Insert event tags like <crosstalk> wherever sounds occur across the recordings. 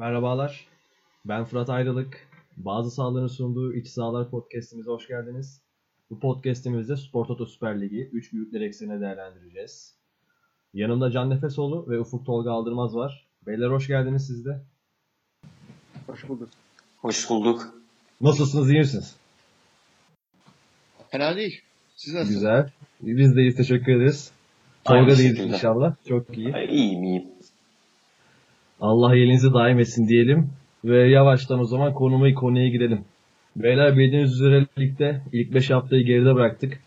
Merhabalar. Ben Fırat Ayrılık. Bazı sahaların sunduğu İç Sahalar Podcast'imize hoş geldiniz. Bu podcast'imizde Spor Toto Süper Ligi 3 büyükler eksenine değerlendireceğiz. Yanımda Can Nefesoğlu ve Ufuk Tolga Aldırmaz var. Beyler hoş geldiniz siz de. Hoş bulduk. Hoş bulduk. Nasılsınız, iyi misiniz? Fena değil. Siz nasılsınız? Güzel. Biz de iyiyiz, teşekkür ederiz. Tolga da iyiyiz inşallah. Çok iyi. Ay, İyiyim iyiyim. Allah elinizi daim etsin diyelim. Ve yavaştan o zaman konuma konuya girelim. Beyler bildiğiniz üzere ligde ilk 5 haftayı geride bıraktık.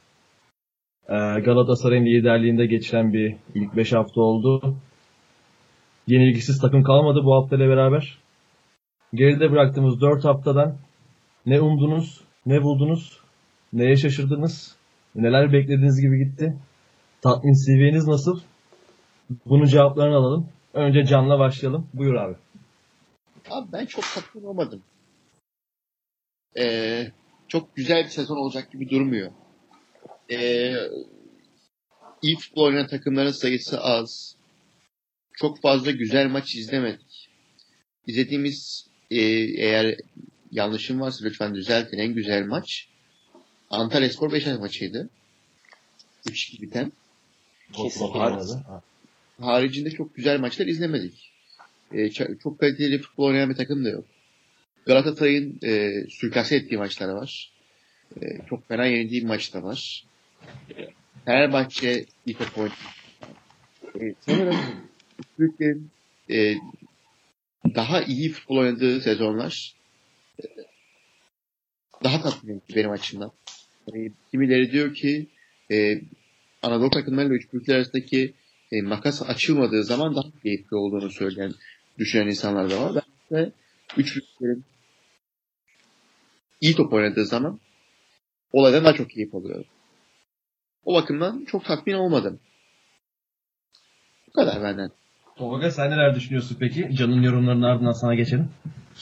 Ee, Galatasaray'ın liderliğinde geçiren bir ilk 5 hafta oldu. Yenilgisiz takım kalmadı bu haftayla beraber. Geride bıraktığımız 4 haftadan ne umdunuz, ne buldunuz, neye şaşırdınız, neler beklediğiniz gibi gitti. Tatmin seviyeniz nasıl? Bunun cevaplarını alalım. Önce Can'la başlayalım. Buyur abi. Abi ben çok tatmin olmadım. Ee, çok güzel bir sezon olacak gibi durmuyor. Ee, iyi futbol oynayan takımların sayısı az. Çok fazla güzel maç izlemedik. İzlediğimiz e, eğer yanlışım varsa lütfen düzeltin. En güzel maç Antalya Spor Beşiktaş maçıydı. 3-2 biten. Kesinlikle. Haricinde çok güzel maçlar izlemedik. E, çok kaliteli futbol oynayan bir takım da yok. Galatasaray'ın e, suikast ettiği maçlar var. E, çok fena yenildiği maç da var. Fenerbahçe iyi top oynadı. E, sanırım <clears throat> büyüklerin e, daha iyi futbol oynadığı sezonlar e, daha tatmin benim açımdan. E, kimileri diyor ki e, Anadolu takımlarıyla üç büyükler arasındaki e, makas açılmadığı zaman daha keyifli olduğunu söyleyen, düşünen insanlar da var. Ben de üç büyüklerin iyi top oynadığı zaman olaydan daha çok keyif alıyorum. O bakımdan çok tatmin olmadım. Bu kadar benden. Tolga sen neler düşünüyorsun peki? Can'ın yorumlarının ardından sana geçelim.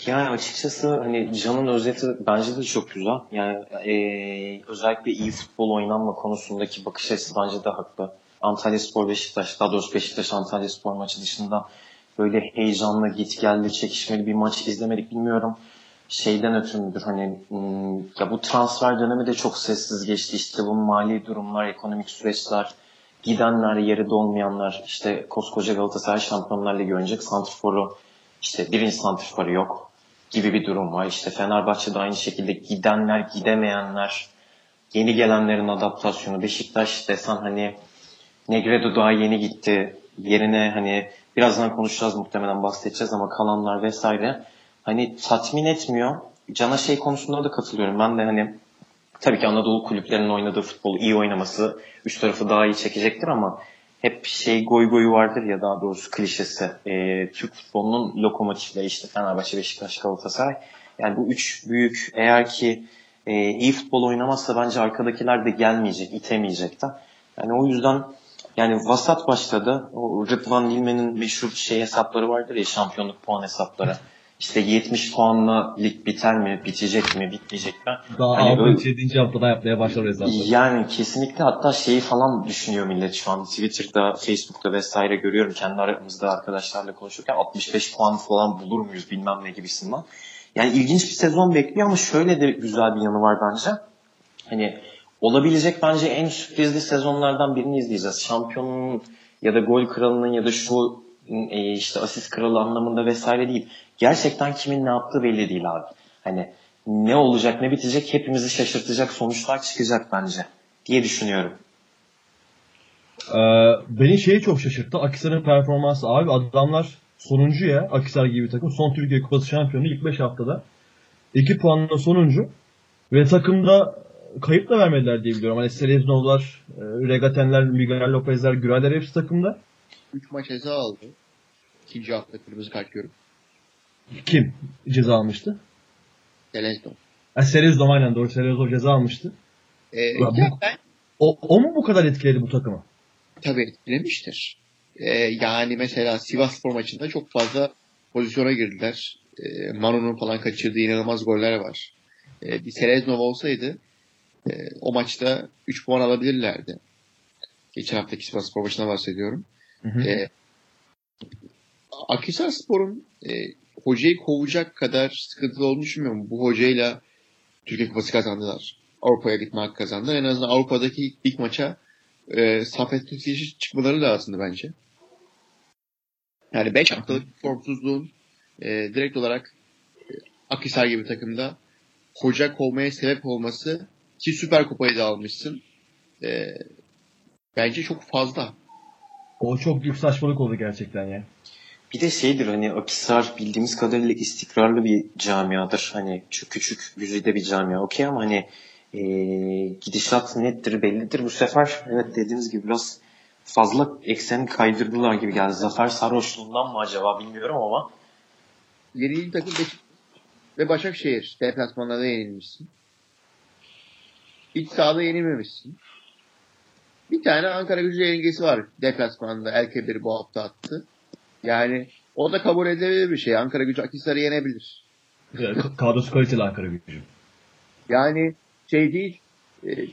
Yani açıkçası hani Can'ın özeti bence de çok güzel. Yani eee, özellikle iyi futbol oynanma konusundaki bakış açısı bence de haklı. Antalya Spor Beşiktaş, daha doğrusu Beşiktaş Antalya Spor maçı dışında böyle heyecanlı, git geldi, çekişmeli bir maç izlemedik bilmiyorum. Şeyden ötürü müdür hani hmm, ya bu transfer dönemi de çok sessiz geçti. İşte bu mali durumlar, ekonomik süreçler, gidenler, yeri dolmayanlar, işte koskoca Galatasaray Şampiyonlar Ligi oynayacak santrforu işte birinci santrforu yok gibi bir durum var. İşte Fenerbahçe'de aynı şekilde gidenler, gidemeyenler, yeni gelenlerin adaptasyonu. Beşiktaş desen hani Negredo daha yeni gitti. Yerine hani birazdan konuşacağız muhtemelen bahsedeceğiz ama kalanlar vesaire hani tatmin etmiyor. Can'a şey konusunda da katılıyorum. Ben de hani tabii ki Anadolu kulüplerinin oynadığı futbolu iyi oynaması üç tarafı daha iyi çekecektir ama hep şey goy goyu vardır ya daha doğrusu klişesi. Ee, Türk futbolunun lokomotifleri işte Fenerbahçe, Beşiktaş, Galatasaray. Yani bu üç büyük eğer ki e, iyi futbol oynamazsa bence arkadakiler de gelmeyecek, itemeyecek de. Yani o yüzden yani vasat başladı. O Rıdvan Dilmen'in meşhur şey hesapları vardır ya şampiyonluk puan hesapları. İşte 70 puanla lig biter mi, bitecek mi, bitmeyecek mi? Daha Hani 6. böyle- 7. haftada yapmaya başlar hesapları. Yani kesinlikle hatta şeyi falan düşünüyor millet şu an Twitter'da, Facebook'ta vesaire görüyorum kendi aramızda arkadaşlarla konuşurken 65 puan falan bulur muyuz bilmem ne gibisinden. Yani ilginç bir sezon bekliyor ama şöyle de güzel bir yanı var bence. Hani olabilecek bence en sürprizli sezonlardan birini izleyeceğiz. Şampiyonun ya da gol kralının ya da şu e, işte asist kralı anlamında vesaire değil. Gerçekten kimin ne yaptığı belli değil abi. Hani ne olacak ne bitecek hepimizi şaşırtacak sonuçlar çıkacak bence diye düşünüyorum. Ee, beni şeyi çok şaşırttı. Akisar'ın performansı. Abi adamlar sonuncu ya. Akisar gibi bir takım. Son Türkiye Kupası şampiyonu ilk 5 haftada. 2 puanla sonuncu. Ve takımda kayıp da vermediler diye biliyorum. Hani Seleznovlar, e, Regatenler, Miguel Lopez'ler, Güreller hepsi takımda. 3 maç ceza aldı. İkinci hafta kırmızı kart görüp. Kim ceza almıştı? Delezdo. Ha, Seleznov aynen doğru. Seleznov ceza almıştı. Ee, ya bu- ben O, o mu bu kadar etkiledi bu takımı? tabii etkilemiştir. Ee, yani mesela Sivas Spor maçında çok fazla pozisyona girdiler. Ee, Manu'nun falan kaçırdığı inanılmaz goller var. Ee, bir Seleznov olsaydı e, o maçta 3 puan alabilirlerdi. Geçen haftaki Sivas Spor maçından bahsediyorum. Hı hı. Ee, Akhisar Spor'un e, hocayı kovacak kadar sıkıntılı olduğunu düşünmüyorum. Bu hocayla Türkiye Kupası kazandılar. Avrupa'ya gitme hakkı kazandılar. En azından Avrupa'daki ilk, ilk maça e, Safet Tüksiyişi çıkmaları lazımdı bence. Yani 5 haftalık formsuzluğun e, direkt olarak e, Akhisar gibi takımda hoca kovmaya sebep olması ki Süper Kupayı da almışsın. E, bence çok fazla. O çok büyük saçmalık oldu gerçekten ya. Bir de şeydir hani Akisar bildiğimiz kadarıyla istikrarlı bir camiadır. Hani çok küçük güzide bir camia okey ama hani e, gidişat nettir bellidir. Bu sefer evet dediğiniz gibi biraz fazla ekseni kaydırdılar gibi geldi. Zafer sarhoşluğundan mı acaba bilmiyorum ama. Yenildiğin takım Beşiktaş ve Başakşehir deplasmanlarda yenilmişsin. İç sahada yenilmemişsin. Bir tane Ankara gücü yenilgisi var deplasmanda. El Kebir bu hafta attı. Yani o da kabul edilebilir bir şey. Ankara gücü Akhisar'ı yenebilir. Kadrosu kaliteli Ankara gücü. Yani şey değil e,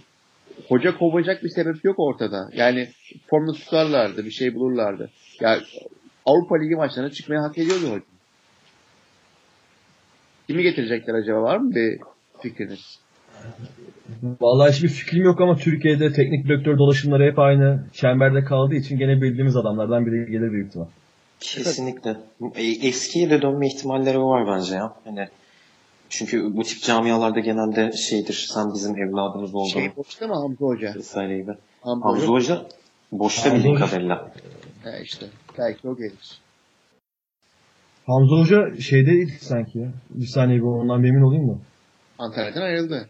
hoca kovacak bir sebep yok ortada. Yani formda tutarlardı, bir şey bulurlardı. Yani Avrupa Ligi maçlarına çıkmaya hak ediyordu hoca. Kimi getirecekler acaba var mı bir fikriniz? Vallahi hiçbir fikrim yok ama Türkiye'de teknik direktör dolaşımları hep aynı çemberde kaldığı için gene bildiğimiz adamlardan biri gelir büyük ihtimal. Kesinlikle. E, Eskiye de dönme ihtimalleri var bence ya. Hani çünkü bu tip camialarda genelde şeydir sen bizim evladımız oldun. Şey boşta mı Hamza Hoca? Vesaire gibi. Hamza, Hamza Hoca boşta Hoca- kadarıyla. He işte. Belki o gelir. Hamza Hoca şeydeydi sanki ya. Bir saniye bir ondan bir emin olayım mı? Antalya'dan ayrıldı.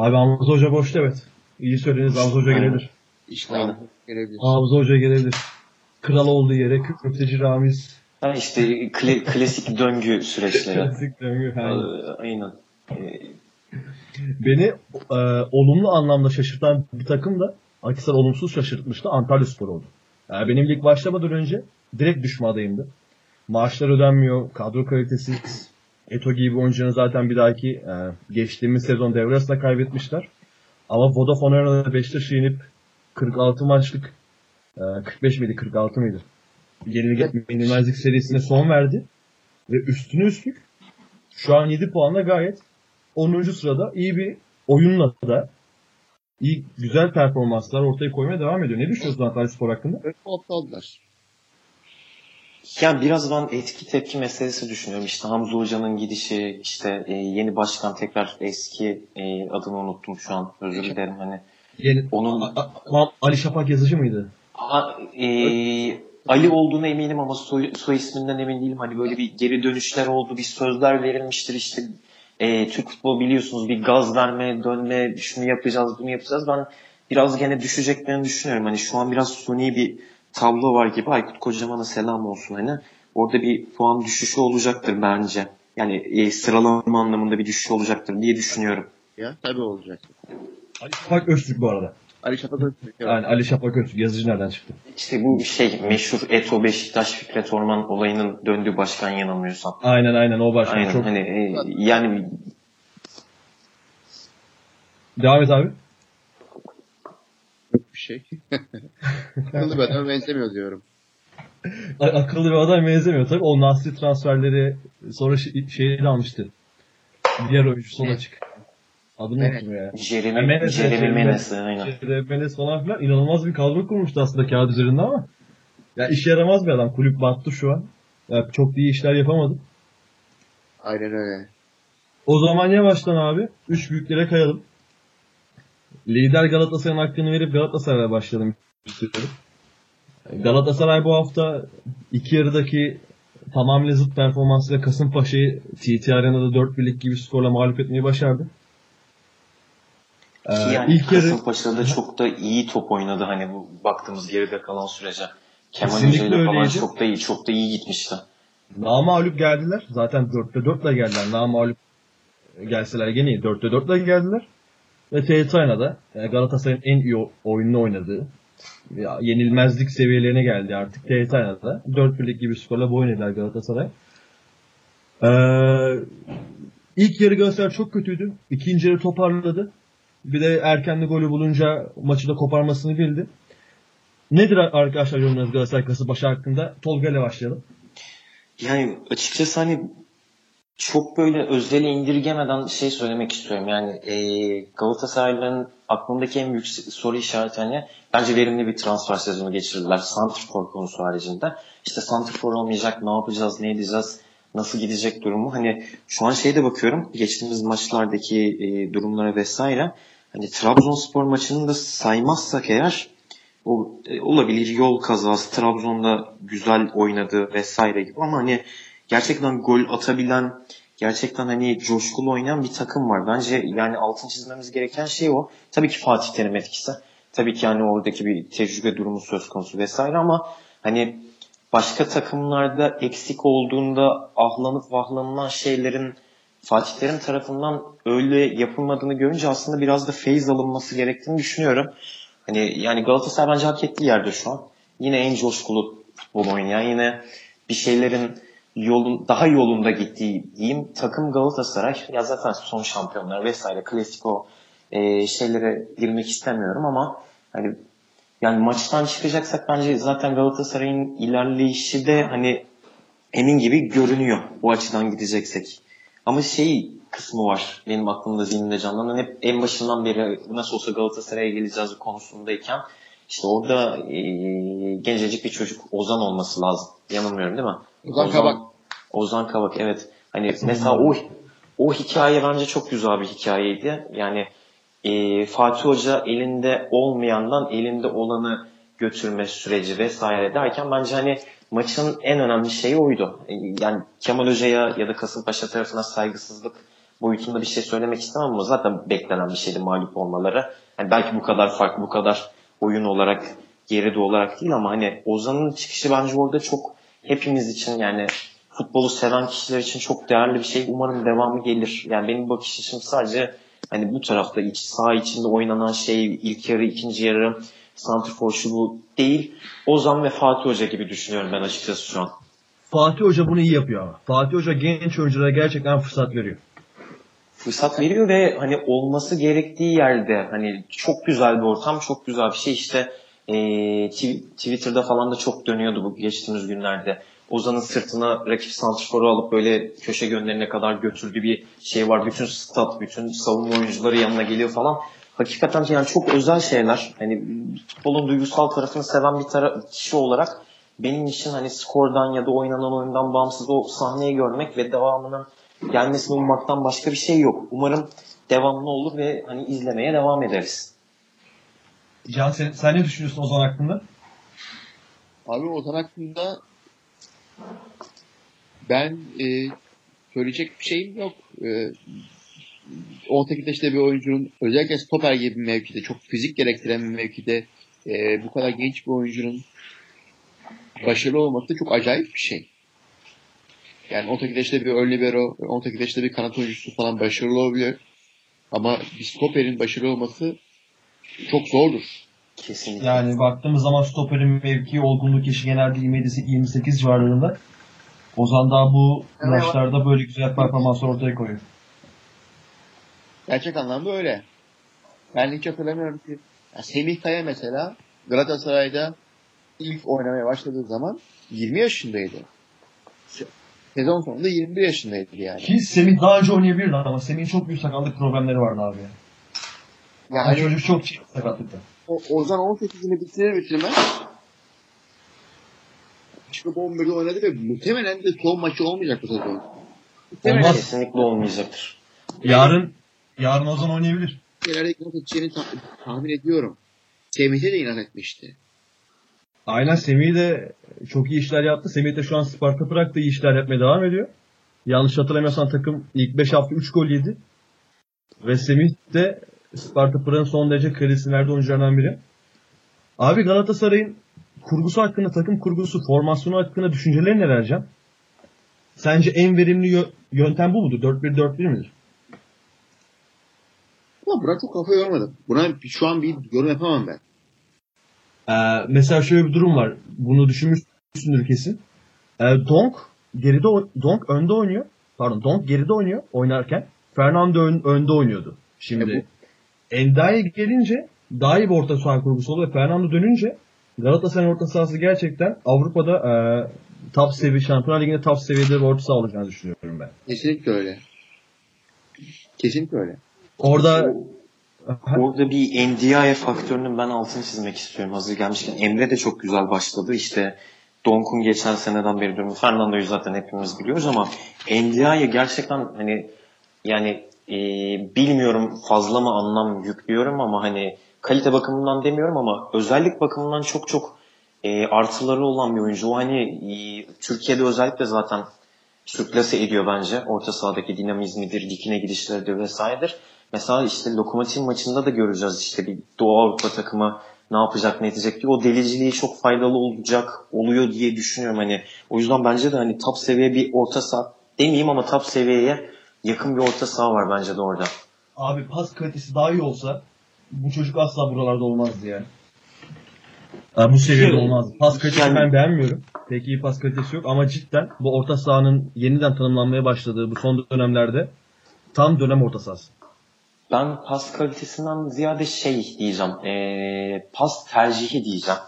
Abi Hamza Hoca boşta evet. İyi söylediniz Hamza Hoca gelebilir. İşte Aynen. Gelebilir. Hamza Hoca gelebilir. Kral olduğu yere köfteci Ramiz. Ha işte kla- klasik döngü süreçleri. Klasik döngü. Ee, Yani. Aynen. Ee, Beni e, olumlu anlamda şaşırtan bir takım da Akhisar olumsuz şaşırtmıştı. Antalya Spor oldu. Yani benim lig başlamadan önce direkt düşme adayımdı. Maaşlar ödenmiyor, kadro kalitesiz. Eto gibi oyuncuların zaten bir dahaki e, geçtiğimiz sezon devre arasında kaybetmişler. Ama Vodafone Arena'da Beşiktaş'ı yenip 46 maçlık e, 45 miydi 46 mıydı? Yenilge, yenilmezlik serisine son verdi. Ve üstüne üstlük şu an 7 puanla gayet 10. sırada iyi bir oyunla da iyi güzel performanslar ortaya koymaya devam ediyor. Ne düşünüyorsun Antalya Spor hakkında? Böyle bu hafta aldılar. Yani biraz ben etki tepki meselesi düşünüyorum. İşte Hamza Hoca'nın gidişi, işte e, yeni başkan tekrar eski e, adını unuttum şu an. Özür dilerim hani. Yeni, Onun A- A- Ali Şafak yazıcı mıydı? A- e, Ali olduğuna eminim ama soy, soy isminden emin değilim. Hani böyle bir geri dönüşler oldu, bir sözler verilmiştir işte. E, Türk futbolu biliyorsunuz bir gaz verme, dönme, şunu yapacağız, bunu yapacağız. Ben biraz gene düşeceklerini düşünüyorum. Hani şu an biraz suni bir tablo var gibi. Aykut Kocaman'a selam olsun hani. Orada bir puan düşüşü olacaktır bence. Yani e, sıralama anlamında bir düşüş olacaktır diye düşünüyorum. Ya tabii olacak. Ali Şafak Öztürk bu arada. Ali Şafak Öztürk. Yani Ali Şafak Öztürk yazıcı nereden çıktı? İşte bu şey meşhur Eto Beşiktaş Fikret Orman olayının döndüğü başkan yanılmıyorsam. Aynen aynen o başkan. Aynen Çok... hani e, yani Devam et abi. Yok bir şey. <laughs> Akıllı bir adama benzemiyor diyorum. A- akıllı bir adam benzemiyor tabii. O Nasri transferleri sonra şey, şeyi de almıştı. Diğer oyuncu sol Ne? açık. Adını unuttum ya. Jeremy, Menes, Jeremy Menes falan filan inanılmaz bir kadro kurmuştu aslında kağıt üzerinde ama ya işe yaramaz bir adam. Kulüp battı şu an. Ya çok iyi işler yapamadı. Aynen öyle. O zaman yavaştan abi üç büyüklere kayalım. Lider Galatasaray'ın hakkını verip Galatasaray'a başlayalım istiyorum. Galatasaray bu hafta iki yarıdaki tamamıyla zıt performansıyla Kasımpaşa'yı TT Arena'da 4 birlik gibi skorla mağlup etmeyi başardı. Ee, yani ilk yarı Kasımpaşa'da çok da iyi top oynadı hani bu baktığımız geride kalan sürece. Kemal Kesinlikle Hoca'yla falan çok da iyi, çok da iyi gitmişti. namağlup geldiler. Zaten 4'te 4 ile geldiler. Namağlup gelseler gene iyi. 4'te 4 ile geldiler. Ve TT Arena'da e, Galatasaray'ın en iyi oyununu oynadığı ya, yenilmezlik seviyelerine geldi artık TT Arena'da. 4 birlik gibi skorla boyun eğdiler Galatasaray. Ee, ilk yarı Galatasaray çok kötüydü. İkinci yarı toparladı. Bir de erken de golü bulunca maçı da koparmasını bildi. Nedir arkadaşlar yorumlarınız Galatasaray Kasımpaşa hakkında? Tolga ile başlayalım. Yani açıkçası hani çok böyle özele indirgemeden şey söylemek istiyorum. Yani e, Galatasaray'ların aklındaki en büyük soru işareti hani bence verimli bir transfer sezonu geçirdiler. Santrfor konusu haricinde. İşte Santrfor olmayacak, ne yapacağız, ne edeceğiz, nasıl gidecek durumu. Hani şu an şeyde bakıyorum, geçtiğimiz maçlardaki e, durumlara vesaire. Hani Trabzonspor maçını da saymazsak eğer o, e, olabilir yol kazası, Trabzon'da güzel oynadı vesaire gibi ama hani gerçekten gol atabilen, gerçekten hani coşkulu oynayan bir takım var. Bence yani altın çizmemiz gereken şey o. Tabii ki Fatih Terim etkisi. Tabii ki yani oradaki bir tecrübe durumu söz konusu vesaire ama hani başka takımlarda eksik olduğunda ahlanıp vahlanılan şeylerin Fatih Terim tarafından öyle yapılmadığını görünce aslında biraz da feyiz alınması gerektiğini düşünüyorum. Hani yani Galatasaray bence hak ettiği yerde şu an. Yine en coşkulu futbol oynayan, yine bir şeylerin yolun daha yolunda gittiği diyeyim takım Galatasaray. Ya zaten son şampiyonlar vesaire klasik o e, şeylere girmek istemiyorum ama hani yani maçtan çıkacaksak bence zaten Galatasaray'ın ilerleyişi de hani emin gibi görünüyor bu açıdan gideceksek. Ama şey kısmı var benim aklımda zihnimde canlanan hep en başından beri nasıl olsa Galatasaray'a geleceğiz konusundayken işte orada e, gencecik bir çocuk Ozan olması lazım. Yanılmıyorum değil mi? Ozan, Ozan Kabak. Ozan Kabak evet. Hani mesela o o hikaye bence çok güzel bir hikayeydi. Yani e, Fatih Hoca elinde olmayandan elinde olanı götürme süreci vesaire derken bence hani maçın en önemli şeyi oydu. E, yani Kemal Hoca'ya ya da Kasımpaşa tarafına saygısızlık boyutunda bir şey söylemek istemem ama zaten beklenen bir şeydi mağlup olmaları. Yani belki bu kadar farklı, bu kadar oyun olarak, geride olarak değil ama hani Ozan'ın çıkışı bence orada çok hepimiz için yani futbolu seven kişiler için çok değerli bir şey. Umarım devamı gelir. Yani benim bakış açım sadece hani bu tarafta iç saha içinde oynanan şey ilk yarı, ikinci yarı santrfor şu bu değil. Ozan ve Fatih Hoca gibi düşünüyorum ben açıkçası şu an. Fatih Hoca bunu iyi yapıyor ama. Fatih Hoca genç oyunculara gerçekten fırsat veriyor. Fırsat veriyor ve hani olması gerektiği yerde hani çok güzel bir ortam, çok güzel bir şey. İşte e, Twitter'da falan da çok dönüyordu bu geçtiğimiz günlerde. Ozan'ın sırtına rakip santrforu alıp böyle köşe gönderine kadar götürdüğü bir şey var. Bütün stat, bütün savunma oyuncuları yanına geliyor falan. Hakikaten yani çok özel şeyler. Hani futbolun duygusal tarafını seven bir tara kişi olarak benim için hani skordan ya da oynanan oyundan bağımsız o sahneyi görmek ve devamının gelmesini ummaktan başka bir şey yok. Umarım devamlı olur ve hani izlemeye devam ederiz. Can sen, sen ne düşünüyorsun Ozan hakkında? Abi Ozan hakkında ben e, söyleyecek bir şeyim yok. E, 18 yaşında bir oyuncunun özellikle stoper gibi bir mevkide, çok fizik gerektiren bir mevkide e, bu kadar genç bir oyuncunun başarılı olması da çok acayip bir şey. Yani 18 yaşında bir ön libero, 18 yaşında bir kanat oyuncusu falan başarılı olabilir. Ama bir stoperin başarılı olması çok zordur. Kesinlikle. Yani baktığımız zaman stoperin mevki olgunluk yaşı genelde 27-28 civarlarında. Ozan daha bu evet. maçlarda böyle güzel performanslar ortaya koyuyor. Gerçek anlamda öyle. Ben hiç hatırlamıyorum ki. Ya Semih Kaya mesela Galatasaray'da ilk oynamaya başladığı zaman 20 yaşındaydı. Sezon sonunda 21 yaşındaydı yani. Ki Semih daha önce oynayabilirdi ama Semih'in çok büyük sakatlık problemleri vardı abi. Yani, yani çocuk çok sakatlıkta. O, Ozan 18'ini bitirir bitirmez Chicago 11'de oynadı ve muhtemelen de son maçı olmayacak bu sezon. Olmaz. Kesinlikle olmayacaktır. Yarın yarın Ozan oynayabilir. Nelerde inat edeceğini tahmin ediyorum. Semih'e de inat etmişti. Aynen Semih de çok iyi işler yaptı. Semih de şu an Sparta Prag'da iyi işler yapmaya devam ediyor. Yanlış hatırlamıyorsam takım ilk 5 hafta 3 gol yedi. Ve Semih de Sparta Prag'ın son derece kredisini verdiği oyunculardan biri. Abi Galatasaray'ın kurgusu hakkında, takım kurgusu, formasyonu hakkında düşüncelerin neler Can? Sence en verimli yöntem bu mudur? 4-1-4-1 midir? Ama buna çok kafa yormadım. Buna şu an bir yorum yapamam ben. Ee, mesela şöyle bir durum var. Bunu düşünmüşsündür kesin. Ee, Donk geride Donk önde oynuyor. Pardon, Donk geride oynuyor oynarken. Fernando ön, önde oynuyordu. Şimdi e Endaye gelince daha iyi bir orta saha kurgusu oldu ve Fernando dönünce Galatasaray orta sahası gerçekten Avrupa'da e, top seviye Şampiyonlar Ligi'nde top seviyede bir orta saha olacağını düşünüyorum ben. Kesinlikle öyle. Kesinlikle öyle. Orada Orada bir NDI faktörünün ben altını çizmek istiyorum hazır gelmişken. Emre de çok güzel başladı. İşte Donk'un geçen seneden beri durumu. Fernando'yu zaten hepimiz biliyoruz ama NDI'ye gerçekten hani yani e, bilmiyorum fazla mı anlam yüklüyorum ama hani kalite bakımından demiyorum ama özellik bakımından çok çok e, artıları olan bir oyuncu. O hani e, Türkiye'de özellikle zaten sürklase ediyor bence. Orta sahadaki dinamizmidir, dikine gidişleridir vesairedir. Mesela işte Lokomotiv maçında da göreceğiz işte bir Doğu Avrupa takımı ne yapacak ne edecek diye. O deliciliği çok faydalı olacak oluyor diye düşünüyorum. Hani o yüzden bence de hani top seviye bir orta saha demeyeyim ama top seviyeye yakın bir orta saha var bence de orada. Abi pas kalitesi daha iyi olsa bu çocuk asla buralarda olmazdı yani. Abi bu seviyede olmazdı. Pas kalitesi Yani- ben beğenmiyorum. Pek iyi pas kalitesi yok ama cidden bu orta sahanın yeniden tanımlanmaya başladığı bu son dönemlerde tam dönem orta sahası. Ben pas kalitesinden ziyade şey diyeceğim. eee, pas tercihi diyeceğim.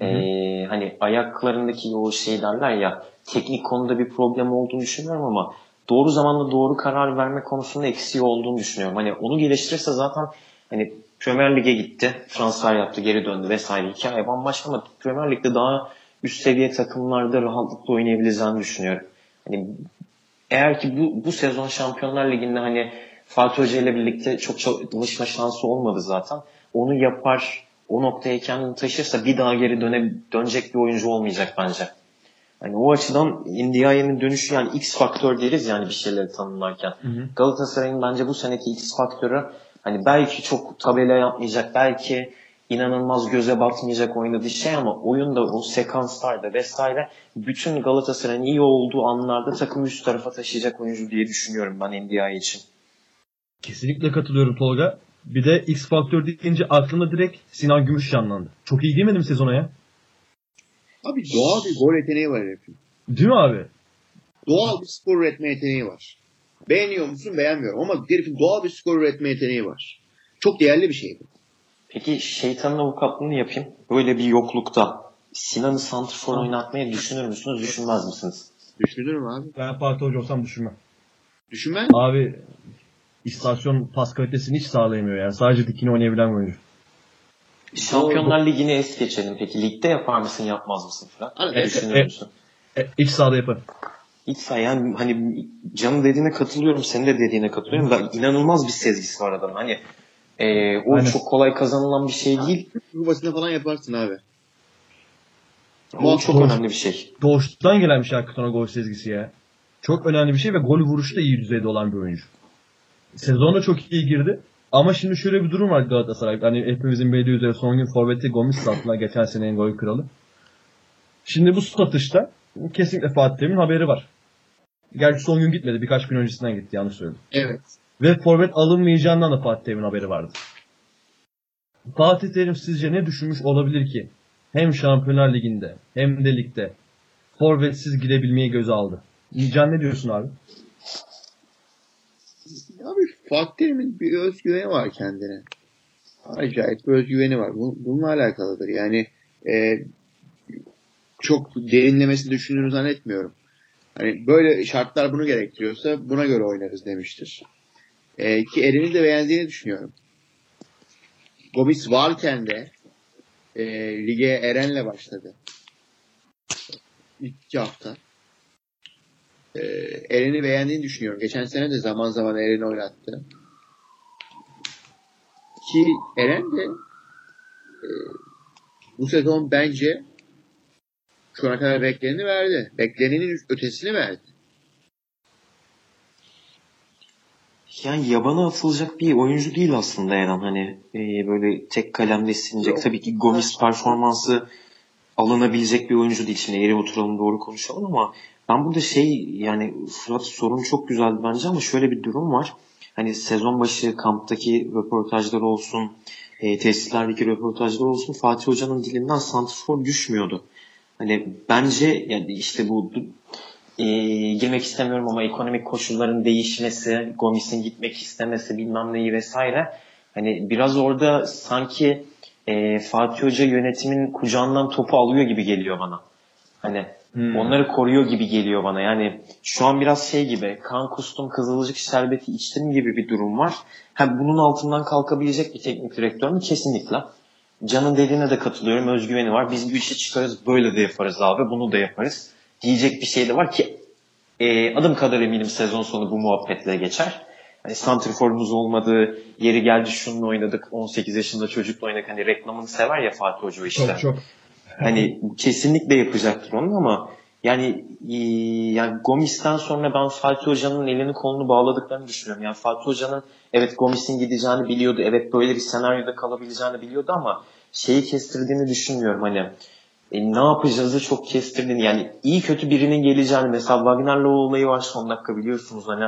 Eee, hani ayaklarındaki o şey derler ya teknik konuda bir problem olduğunu düşünüyorum ama doğru zamanda doğru karar verme konusunda eksiği olduğunu düşünüyorum. Hani onu geliştirirse zaten hani Premier Lig'e gitti, transfer yaptı, geri döndü vesaire. Hikaye bambaşka ama Premier Lig'de daha üst seviye takımlarda rahatlıkla oynayabileceğini düşünüyorum. Hani eğer ki bu, bu sezon Şampiyonlar Ligi'nde hani Fatih Hoca ile birlikte çok çalışma şansı olmadı zaten. Onu yapar, o noktaya kendini taşırsa bir daha geri döne, dönecek bir oyuncu olmayacak bence. Hani o açıdan Ndiaye'nin dönüşü yani X faktör deriz yani bir şeyleri tanımlarken. Galatasaray'ın bence bu seneki X faktörü hani belki çok tabela yapmayacak, belki inanılmaz göze batmayacak oynadığı şey ama oyunda o sekanslarda vesaire bütün Galatasaray'ın iyi olduğu anlarda takımı üst tarafa taşıyacak oyuncu diye düşünüyorum ben Ndiaye için. Kesinlikle katılıyorum Tolga. Bir de X faktör deyince aklımda direkt Sinan Gümüş canlandı. Çok iyi girmedi mi sezona ya? Abi doğal bir gol yeteneği var herifin. Değil mi abi? Doğal bir skor üretme yeteneği var. Beğeniyor musun? Beğenmiyorum. Ama herifin doğal bir skor üretme yeteneği var. Çok değerli bir şey bu. Peki şeytanın avukatlığını yapayım. Böyle bir yoklukta Sinan'ı santrfor oynatmayı düşünür müsünüz, düşünmez misiniz? Düşünürüm abi. Ben Fatih Hoca olsam düşünmem. Düşünmen. Abi istasyon pas kalitesini hiç sağlayamıyor yani. Sadece dikine oynayabilen oyuncu. Şampiyonlar Ligi'ni es geçelim. Peki ligde yapar mısın, yapmaz mısın Fırat? Ne e- düşünür e- müsün? E, iç sahada yaparım. İlk say yani hani Can'ın dediğine katılıyorum, senin de dediğine katılıyorum. Da inanılmaz bir sezgisi var adamın. Hani e, o Aynen. çok kolay kazanılan bir şey değil. Kupasında falan yaparsın abi. O çok Doğru. önemli bir şey. Doğuştan gelen bir şey hakikaten o gol sezgisi ya. Çok önemli bir şey ve gol vuruşta iyi düzeyde olan bir oyuncu. Sezonda çok iyi girdi. Ama şimdi şöyle bir durum var Galatasaray. Hani hepimizin bildiği üzere son gün Forvet'i Gomis sattılar. Geçen senenin gol kralı. Şimdi bu satışta kesinlikle Fatih Terim'in haberi var. Gerçi son gün gitmedi. Birkaç gün öncesinden gitti. Yanlış söyledim. Evet. Ve forvet alınmayacağından da Fatih Terim'in haberi vardı. Fatih Terim sizce ne düşünmüş olabilir ki? Hem Şampiyonlar Ligi'nde hem de ligde forvetsiz gidebilmeyi göze aldı. Can ne diyorsun abi? Abi Fatih Terim'in bir özgüveni var kendine. Acayip bir özgüveni var. Bu, bununla alakalıdır. Yani e, çok derinlemesini düşündüğünü zannetmiyorum. Hani böyle şartlar bunu gerektiriyorsa buna göre oynarız demiştir. E, ki Eren'i de beğendiğini düşünüyorum. Gomis varken de e, lige Eren'le başladı. İlk hafta. E, Eren'i beğendiğini düşünüyorum. Geçen sene de zaman zaman Eren'i oynattı. Ki Eren de e, bu sezon bence şu ana kadar bekleneni verdi. Beklenenin ötesini verdi. Yani yabana atılacak bir oyuncu değil aslında Eren. Hani e, böyle tek kalemde silinecek. Tabii ki Gomis performansı alınabilecek bir oyuncu değil. Şimdi eğri oturalım doğru konuşalım ama ben burada şey yani Fırat sorun çok güzeldi bence ama şöyle bir durum var. Hani sezon başı kamptaki röportajlar olsun, e, tesislerdeki röportajlar olsun Fatih Hoca'nın dilinden santrfor düşmüyordu. Hani bence yani işte bu e, girmek istemiyorum ama ekonomik koşulların değişmesi, Gomis'in gitmek istemesi bilmem neyi vesaire. Hani biraz orada sanki e, Fatih Hoca yönetimin kucağından topu alıyor gibi geliyor bana. Hani Hmm. Onları koruyor gibi geliyor bana. Yani şu an biraz şey gibi kan kustum kızılcık şerbeti içtim gibi bir durum var. Hem bunun altından kalkabilecek bir teknik direktör mü? Kesinlikle. Can'ın dediğine de katılıyorum. Özgüveni var. Biz bu işi çıkarız. Böyle de yaparız abi. Bunu da yaparız. Diyecek bir şey de var ki e, adım kadar eminim sezon sonu bu muhabbetle geçer. Hani santriforumuz olmadı, yeri geldi şununla oynadık, 18 yaşında çocukla oynadık. Hani reklamını sever ya Fatih Hoca işte. Çok çok. Hani kesinlikle yapacaktır onu ama yani e, yani Gomis'ten sonra ben Fatih Hoca'nın elini kolunu bağladıklarını düşünüyorum. Yani Fatih Hoca'nın evet Gomis'in gideceğini biliyordu. Evet böyle bir senaryoda kalabileceğini biliyordu ama şeyi kestirdiğini düşünmüyorum. Hani e, ne yapacağızı çok kestirdiğini yani iyi kötü birinin geleceğini mesela Wagner'la o olayı var son dakika biliyorsunuz hani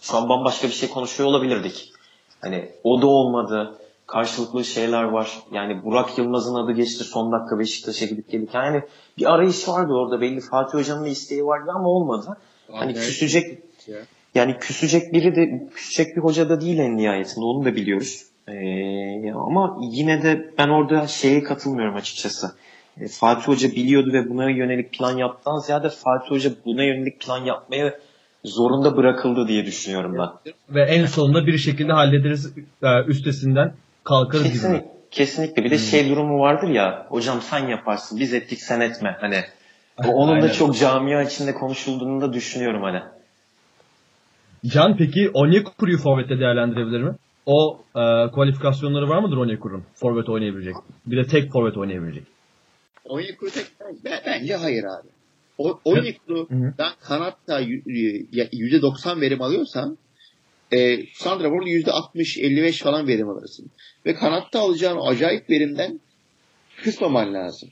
şu an bambaşka bir şey konuşuyor olabilirdik. Hani o da olmadı karşılıklı şeyler var. Yani Burak Yılmaz'ın adı geçti son dakika Beşiktaş'a gidip gelirken. Yani bir arayış vardı orada belli. Fatih Hoca'nın da isteği vardı ama olmadı. Hani okay. küsecek yani küsecek biri de küsecek bir hoca da değil en nihayetinde onu da biliyoruz. Ee, ama yine de ben orada şeye katılmıyorum açıkçası. Ee, Fatih Hoca biliyordu ve buna yönelik plan yaptıktan ziyade Fatih Hoca buna yönelik plan yapmaya zorunda bırakıldı diye düşünüyorum ben. Ve en sonunda bir şekilde hallederiz e, üstesinden kalkarız Kesinlikle. gibi. Kesinlikle. Bir de hmm. şey durumu vardır ya hocam sen yaparsın biz ettik sen etme. Hani onun Aynen. da çok camia içinde konuşulduğunu da düşünüyorum hani. Can peki Onyekuru'yu forvette değerlendirebilir mi? O e, kualifikasyonları var mıdır Onyekuru'nun forvet oynayabilecek? Bir de tek forvet oynayabilecek. Onyekuru tek bence hayır abi. O, Onyekuru'dan kanatta %90 verim alıyorsan e, Santrafor'un %60-55 falan verim alırsın. Ve kanatta alacağın acayip verimden kısmaman lazım.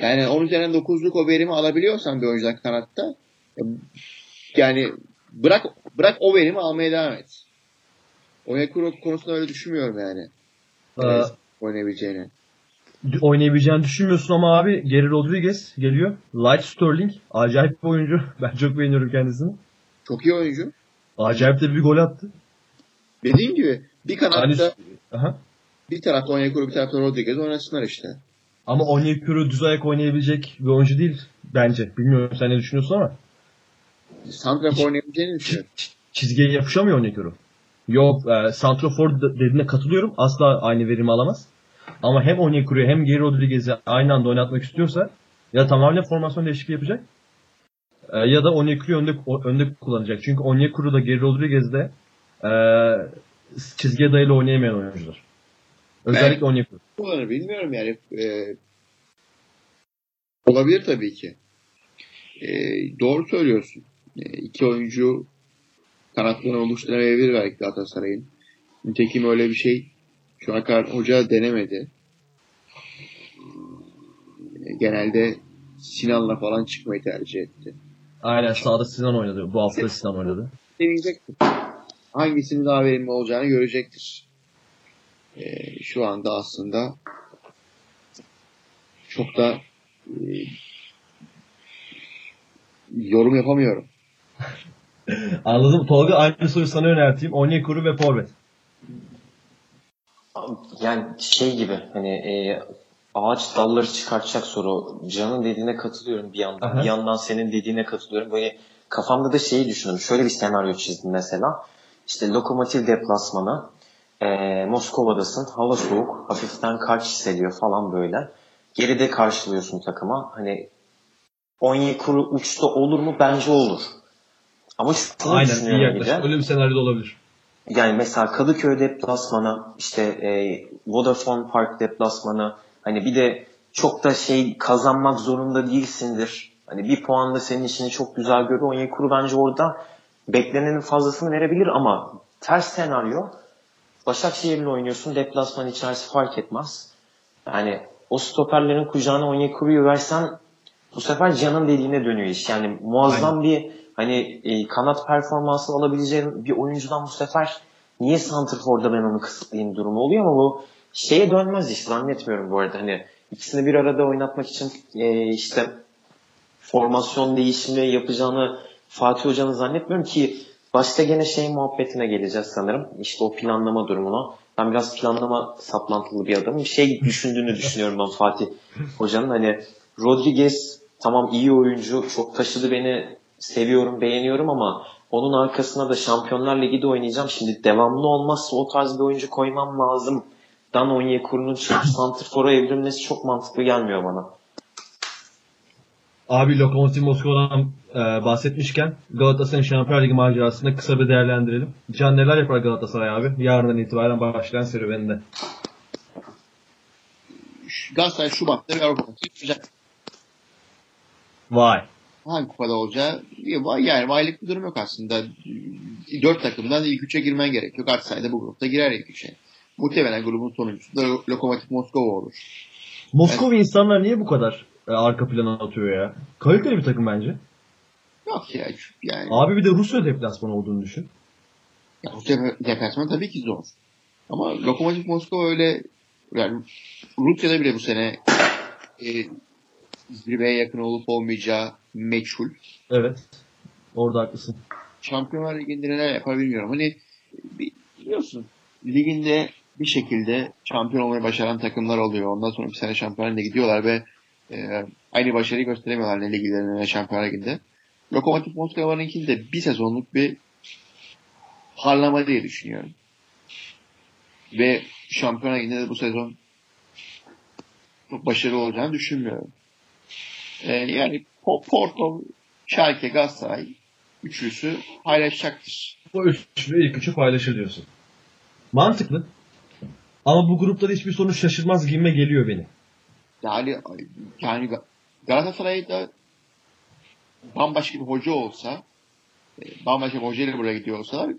Yani 10 üzerinden 9'luk o verimi alabiliyorsan bir oyuncudan kanatta yani bırak bırak o verimi almaya devam et. Onyekuru konusunda öyle düşünmüyorum yani. Ee, oynayabileceğini. Oynayabileceğini düşünmüyorsun ama abi Geri Rodriguez geliyor. Light Sterling. Acayip bir oyuncu. <laughs> Ben çok beğeniyorum kendisini. Çok iyi oyuncu. Acayip de bir gol attı. Dediğim gibi bir kanatta Aha. bir tarafta Onyekuru bir tarafta Rodriguez oynasınlar işte. Ama Onyekuru düz ayak oynayabilecek bir oyuncu değil bence. Bilmiyorum sen ne düşünüyorsun ama. Santrafor oynayabileceğini düşünüyorum. Çizgiye yapışamıyor Onyekuru. Yok e, Santrafor dediğine katılıyorum. Asla aynı verimi alamaz. Ama hem Onyekuru'yu hem Geri Rodriguez'i aynı anda oynatmak istiyorsa ya tamamen formasyon değişikliği yapacak e, ya da Onyekuru'yu önde, önde kullanacak. Çünkü Onyekuru da Geri Rodriguez de e, çizgiye dayalı oynayamayan oyuncular. Özellikle ben, Onyekuru. Kullanır bilmiyorum yani. E, olabilir tabii ki. E, doğru söylüyorsun. E, iki oyuncu kanatlarını oluşturamayabilir belki Galatasaray'ın. Nitekim öyle bir şey şu kadar hoca denemedi. Genelde Sinan'la falan çıkmayı tercih etti. Aynen sağda Sinan oynadı. Bu hafta Sinan oynadı. Deneyecektir. Hangisinin daha verimli olacağını görecektir. Ee, şu anda aslında çok da e, yorum yapamıyorum. <laughs> Anladım. Tolga aynı soruyu sana yönelteyim. Onyekuru ve Forvet. Yani şey gibi hani e, ağaç dalları çıkartacak soru. Can'ın dediğine katılıyorum bir yandan. Aha. Bir yandan senin dediğine katılıyorum. Böyle kafamda da şeyi düşündüm. Şöyle bir senaryo çizdim mesela. İşte lokomotiv deplasmanı. E, Moskova'dasın. Hava soğuk. Hafiften kar hissediyor falan böyle. Geride karşılıyorsun takıma. Hani Onyekuru uçta olur mu? Bence olur. Ama şunu Aynen, düşünüyorum bir de. Öyle bir senaryo da olabilir. Yani mesela Kadıköy deplasmanı, işte e, Vodafone Park deplasmanı, Hani bir de çok da şey kazanmak zorunda değilsindir. Hani bir puan da senin işini çok güzel görüyor. Onyekuru bence orada beklenenin fazlasını verebilir ama ters senaryo Başakşehir'le oynuyorsun. Deplasman içerisi fark etmez. Yani o stoperlerin kucağına Onyekuru'yu versen bu sefer Can'ın dediğine dönüyor iş. Yani muazzam Aynen. bir hani e, kanat performansı alabileceğin bir oyuncudan bu sefer niye Santrfor'da ben onu kısıtlayayım durumu oluyor ama bu şeye dönmez hiç zannetmiyorum bu arada. Hani ikisini bir arada oynatmak için e, işte formasyon değişimi yapacağını Fatih Hoca'nın zannetmiyorum ki başta gene şey muhabbetine geleceğiz sanırım. İşte o planlama durumuna. Ben biraz planlama saplantılı bir adamım. Bir şey düşündüğünü <laughs> düşünüyorum ben Fatih Hoca'nın. Hani Rodriguez tamam iyi oyuncu, çok taşıdı beni, seviyorum, beğeniyorum ama onun arkasına da Şampiyonlar Ligi de oynayacağım. Şimdi devamlı olmazsa o tarz bir oyuncu koymam lazım. Dan Onyekuru'nun <laughs> Santrfor'a evrilmesi çok mantıklı gelmiyor bana. Abi Lokomotiv Moskova'dan e, bahsetmişken Galatasaray'ın Şampiyonlar Ligi macerasını kısa bir değerlendirelim. Can neler yapar Galatasaray abi? Yarından itibaren başlayan serüveninde. Galatasaray Şubat'ta bir Avrupa yapacak. Vay. Hangi kupada olacağı yani vaylık bir durum yok aslında. Dört takımdan ilk üçe girmen gerekiyor. Galatasaray da bu grupta girer ilk üçe. Muhtemelen grubun sonuncusu da Lokomotiv Moskova olur. Moskova yani, insanlar niye bu kadar e, arka plana atıyor ya? Kaliteli bir takım bence. Yok ya. Yani... Abi bir de Rusya deplasmanı olduğunu düşün. Ya Rusya deplasmanı tabii ki zor. Ama Lokomotiv Moskova öyle yani Rusya'da bile bu sene e, zirveye yakın olup olmayacağı meçhul. Evet. Orada haklısın. Şampiyonlar Ligi'nde neler yapar bilmiyorum. Hani biliyorsun liginde bir şekilde şampiyon olmayı başaran takımlar oluyor. Ondan sonra bir sene Şampiyonlar gidiyorlar ve e, aynı başarıyı gösteremiyorlar ne liglerinde ne Şampiyonlar Ligi'nde. Lokomotiv Moskova'nınkini de bir sezonluk bir parlama diye düşünüyorum. Ve Şampiyonlar Ligi'nde de bu sezon çok başarılı olacağını düşünmüyorum. Ee, yani Porto, Schalke, Galatasaray üçlüsü paylaşacaktır. Bu üçlü ilk üçü paylaşır diyorsun. Mantıklı. Ama bu grupta hiçbir sonuç şaşırmaz gibime geliyor beni. Yani, yani Galatasaray'da bambaşka bir hoca olsa e, bambaşka bir hocayla buraya gidiyor olsalar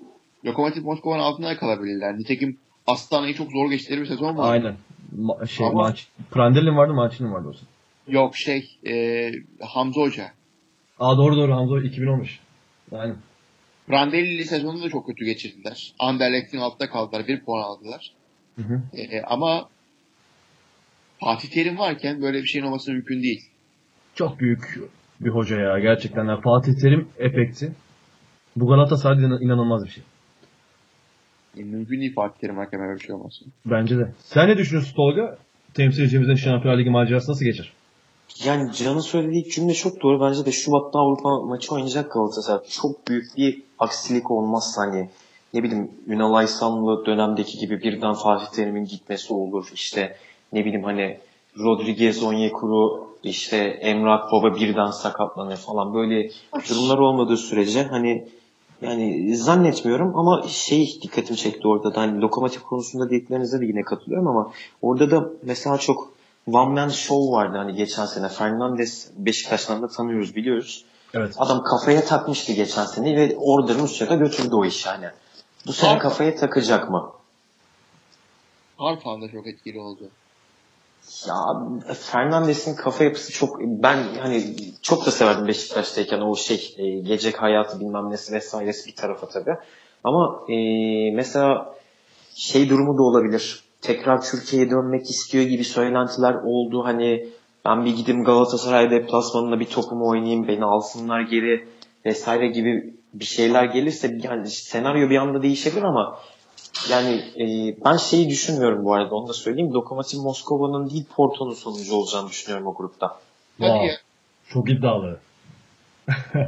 Lokomotiv Moskova'nın altında kalabilirler. Nitekim Astana'yı çok zor geçtikleri bir sezon var. Aynen. Ma- şey, Ama, maç. Prandel'in vardı, Maçin'in vardı o zaman. Yok şey, e, Hamza Hoca. Aa doğru doğru Hamza 2000 olmuş. Aynen. Prandelli sezonunu da çok kötü geçirdiler. Anderlecht'in altta kaldılar. Bir puan aldılar. Hı hı. E, ama Fatih Terim varken böyle bir şeyin olması mümkün değil. Çok büyük bir hoca ya gerçekten. Yani Fatih Terim efekti. Bu Galatasaray'da inanılmaz bir şey. E, mümkün değil Fatih Terim varken böyle bir şey olmasın. Bence de. Sen ne düşünüyorsun Tolga? Temsilcimizin Şampiyonlar Ligi macerası nasıl geçer? Yani Can'ın söylediği cümle çok doğru. Bence de Şubat'ta Avrupa maçı oynayacak Galatasaray. Çok büyük bir aksilik olmazsa hani ne bileyim Ünal Aysal'lı dönemdeki gibi birden Fatih Terim'in gitmesi olur. İşte ne bileyim hani Rodriguez, Onyekuru, işte Emrah Baba birden sakatlanır falan böyle durumlar olmadığı sürece hani yani zannetmiyorum ama şey dikkatimi çekti orada da hani lokomotif konusunda dediklerinize de yine katılıyorum ama orada da mesela çok one man show vardı hani geçen sene. Fernandes Beşiktaş'tan da tanıyoruz biliyoruz. Evet. Adam kafaya takmıştı geçen sene ve orada Rusya'da götürdü o işi hani. Bu sene Harp. kafaya takacak mı? Harpan da çok etkili oldu. Ya Fernandes'in kafa yapısı çok ben hani çok da severdim Beşiktaş'tayken o şey e, gelecek hayatı bilmem nesi vesairesi bir tarafa tabii. Ama e, mesela şey durumu da olabilir. Tekrar Türkiye'ye dönmek istiyor gibi söylentiler oldu. Hani ben bir gideyim Galatasaray deplasmanında bir topumu oynayayım beni alsınlar geri vesaire gibi bir şeyler gelirse yani senaryo bir anda değişebilir ama yani e, ben şeyi düşünmüyorum bu arada onu da söyleyeyim. Lokomotiv Moskova'nın değil Porto'nun sonucu olacağını düşünüyorum o grupta. Wow. Çok iddialı. <laughs>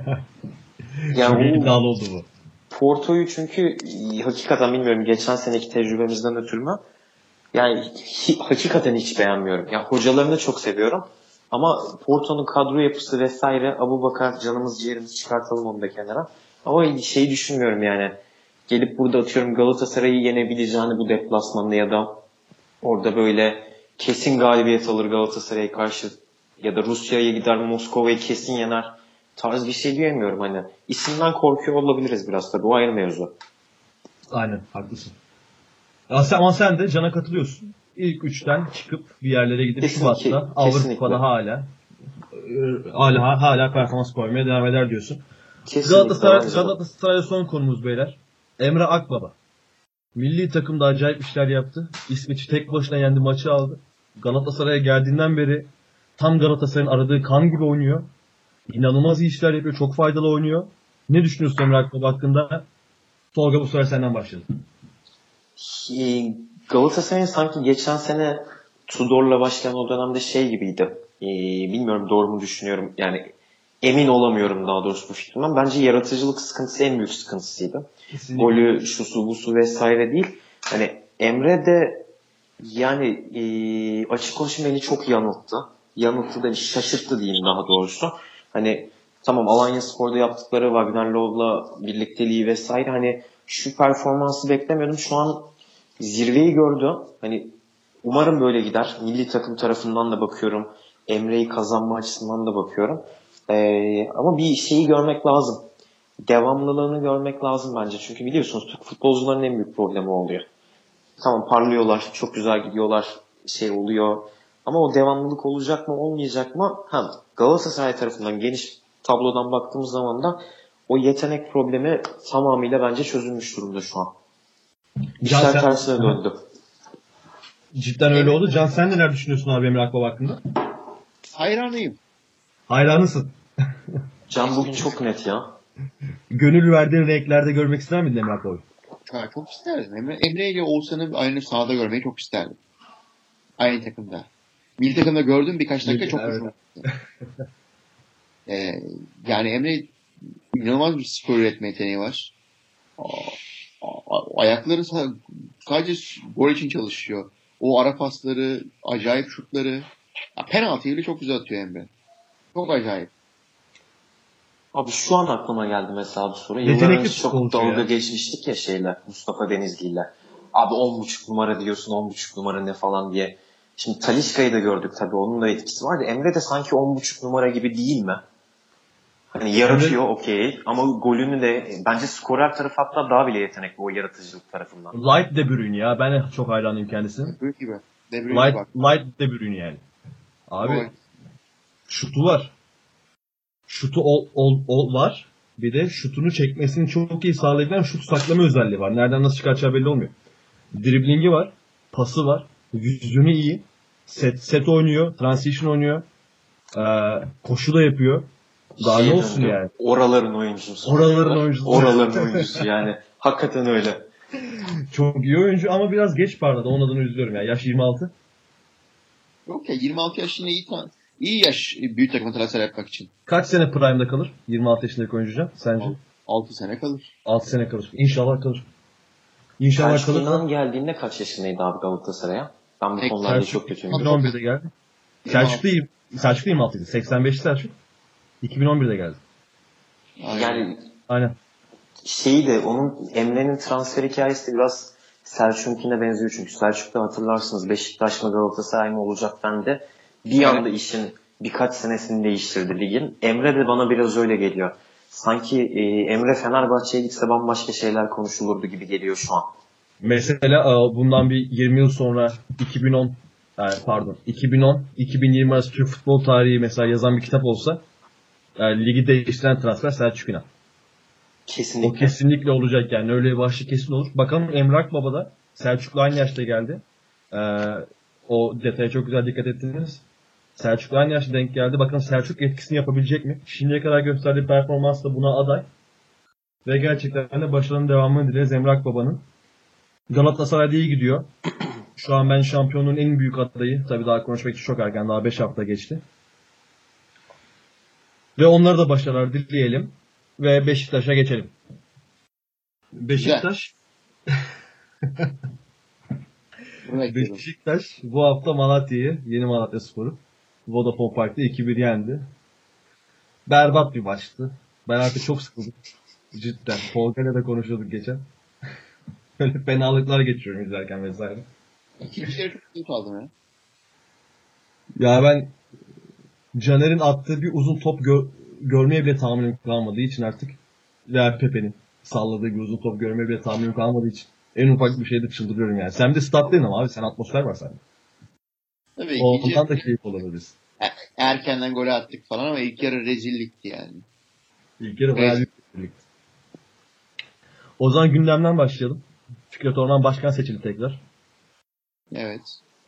yani Çok iddialı oldu bu. Porto'yu çünkü e, hakikaten bilmiyorum geçen seneki tecrübemizden ötürü mü yani hakikaten hiç beğenmiyorum. Yani hocalarını çok seviyorum. Ama Porto'nun kadro yapısı vesaire Abu Bakar canımız ciğerimizi çıkartalım onu da kenara. Ama şey düşünmüyorum yani gelip burada atıyorum Galatasaray'ı yenebileceğini bu deplasmanda ya da orada böyle kesin galibiyet alır Galatasaray'a karşı ya da Rusya'ya gider Moskova'yı kesin yener tarz bir şey diyemiyorum hani. İsimden korkuyor olabiliriz biraz da bu ayrı mevzu. Aynen haklısın. Ama sen de Can'a katılıyorsun. İlk üçten çıkıp bir yerlere gidip kesinlikle, Şubat'ta Avrupa'da hala hala hala performans koymaya devam eder diyorsun. Kesinlikle Galatasaray, Galatasaray son konumuz beyler. Emre Akbaba. Milli takımda acayip işler yaptı. İsveç'i tek başına yendi maçı aldı. Galatasaray'a geldiğinden beri tam Galatasaray'ın aradığı kan gibi oynuyor. İnanılmaz iyi işler yapıyor. Çok faydalı oynuyor. Ne düşünüyorsun Emre Akbaba hakkında? Tolga bu sefer senden başladı. Galatasaray'ın sanki geçen sene Tudor'la başlayan o dönemde şey gibiydi. e, bilmiyorum doğru mu düşünüyorum. Yani emin olamıyorum daha doğrusu bu fikrimden. Bence yaratıcılık sıkıntısı en büyük sıkıntısıydı. Kesinlikle. Golü, şusu, busu vesaire değil. Hani Emre de yani e, açık konuşayım beni çok yanılttı. Yanılttı da şaşırttı diyeyim daha doğrusu. Hani tamam Alanya Spor'da yaptıkları Wagner Love'la birlikteliği vesaire hani şu performansı beklemiyordum. Şu an zirveyi gördü. Hani umarım böyle gider. Milli takım tarafından da bakıyorum. Emre'yi kazanma açısından da bakıyorum. Ee, ama bir şeyi görmek lazım. Devamlılığını görmek lazım bence. Çünkü biliyorsunuz Türk futbolcuların en büyük problemi oluyor. Tamam parlıyorlar, çok güzel gidiyorlar, şey oluyor. Ama o devamlılık olacak mı, olmayacak mı? Ha, Galatasaray tarafından geniş tablodan baktığımız zaman da o yetenek problemi tamamıyla bence çözülmüş durumda şu an. Can, İşler sen- tersine döndü. Cidden öyle oldu. Can sen neler düşünüyorsun abi Emre Akbaba hakkında? Hayranıyım. Hayranısın. <laughs> Can bugün çok net ya. Gönül verdiğin renklerde görmek ister miydin Emre Akbaba'yı? Ha, çok isterdim. Emre, Emre ile Oğuzhan'ı aynı sahada görmeyi çok isterdim. Aynı takımda. Milli takımda gördüm birkaç dakika Milli- çok evet. hoşuma gitti. Ee, yani Emre inanılmaz bir spor üretme yeteneği var. Ayakları sa- sadece gol için çalışıyor. O ara pasları, acayip şutları. Ya, penaltıyı bile çok güzel atıyor Emre. Çok acayip. Abi şu an aklıma geldi mesela bu soru. Yetenekli Yıllar çok dalga ya. geçmiştik ya şeyle Mustafa Denizli'yle. Abi 10.5 numara diyorsun 10.5 numara ne falan diye. Şimdi Talişka'yı da gördük tabii onun da etkisi vardı. Emre de sanki 10.5 numara gibi değil mi? Hani yaratıyor okey ama golünü de bence skorer tarafı hatta daha bile yetenekli o yaratıcılık tarafından. Light De Bruyne ya. Ben de çok hayranıyım kendisine. Büyük gibi. De Bruyne Light, bak. Light De Bruyne yani. Abi Gol. şutu var. Şutu ol, ol, ol var. Bir de şutunu çekmesini çok iyi sağlayabilen şut saklama özelliği var. Nereden nasıl çıkaracağı belli olmuyor. Driblingi var. Pası var. Yüzünü iyi. Set, set oynuyor. Transition oynuyor. Ee, koşu da yapıyor. Daha Şey ne olsun döndü, yani. Oraların oyuncusu. Oraların oyuncusu. Oraların oyuncusu yani. Hakikaten öyle. Çok iyi oyuncu ama biraz geç parladı. Onun adını üzülüyorum ya. Yaş 26. Yok ya 26 yaş yine iyi, ta- iyi yaş büyük takıma transfer yapmak için. Kaç sene prime'da kalır? 26 yaşındaki oyuncu sence? 6 sene kalır. 6 sene kalır. İnşallah kalır. İnşallah Selçuk kalır. İnan geldiğinde kaç yaşındaydı abi Galatasaray'a? Ben bu konularda çok kötüyüm. 2011'de geldi. Selçuk iyi. Selçuk da 26'ydı. 85 Selçuk. 2011'de geldi. Yani Aynen. şeyi de onun Emre'nin transfer hikayesi de biraz Selçuk'unkine benziyor çünkü Selçuk'ta hatırlarsınız Beşiktaş mı Galatasaray mı olacak bende bir anda işin birkaç senesini değiştirdi ligin. Emre de bana biraz öyle geliyor. Sanki e, Emre Fenerbahçe'ye gitse bambaşka şeyler konuşulurdu gibi geliyor şu an. Mesela e, bundan bir 20 yıl sonra 2010 yani pardon 2010 2020 arası Türk futbol tarihi mesela yazan bir kitap olsa e, ligi değiştiren transfer Selçuk İnan. O Kesinlikle. kesinlikle olacak yani. Öyle bir başlık kesin olur. Bakalım Emrak Baba da Selçuk'la aynı yaşta geldi. Ee, o detaya çok güzel dikkat ettiniz. Selçuk'la aynı yaşta denk geldi. Bakalım Selçuk etkisini yapabilecek mi? Şimdiye kadar gösterdiği performans da buna aday. Ve gerçekten de başarının devamını dileriz Emrak Baba'nın. Galatasaray'da iyi gidiyor. Şu an ben şampiyonluğun en büyük adayı. Tabii daha konuşmak için çok erken. Daha 5 hafta geçti. Ve onlara da başarılar dileyelim. Ve Beşiktaş'a geçelim. Beşiktaş. Beşiktaş bu hafta Malatya'yı, yeni Malatya Sporu Vodafone Park'ta 2-1 yendi. Berbat bir maçtı. Ben artık çok sıkıldım. Cidden. Tolga'yla da konuşuyorduk geçen. <laughs> Böyle fenalıklar geçiriyorum izlerken vesaire. İkinci yarı çok iyi kaldım ya. Ya ben Caner'in attığı bir uzun top gö- görmeye bile tahammülüm kalmadığı için artık veya Pepe'nin salladığı bir uzun top görmeye bile tahammülüm kalmadığı için en ufak bir şeyde çıldırıyorum yani. Sen de stat'taydın ama abi sen atmosfer var sende. Tabii O ikinci ondan da keyif alırız. erkenden gol attık falan ama ilk yarı rezillikti yani. İlk yarı bayağı bir birlikte. O zaman gündemden başlayalım. Fikret Orman başkan seçildi tekrar. Evet.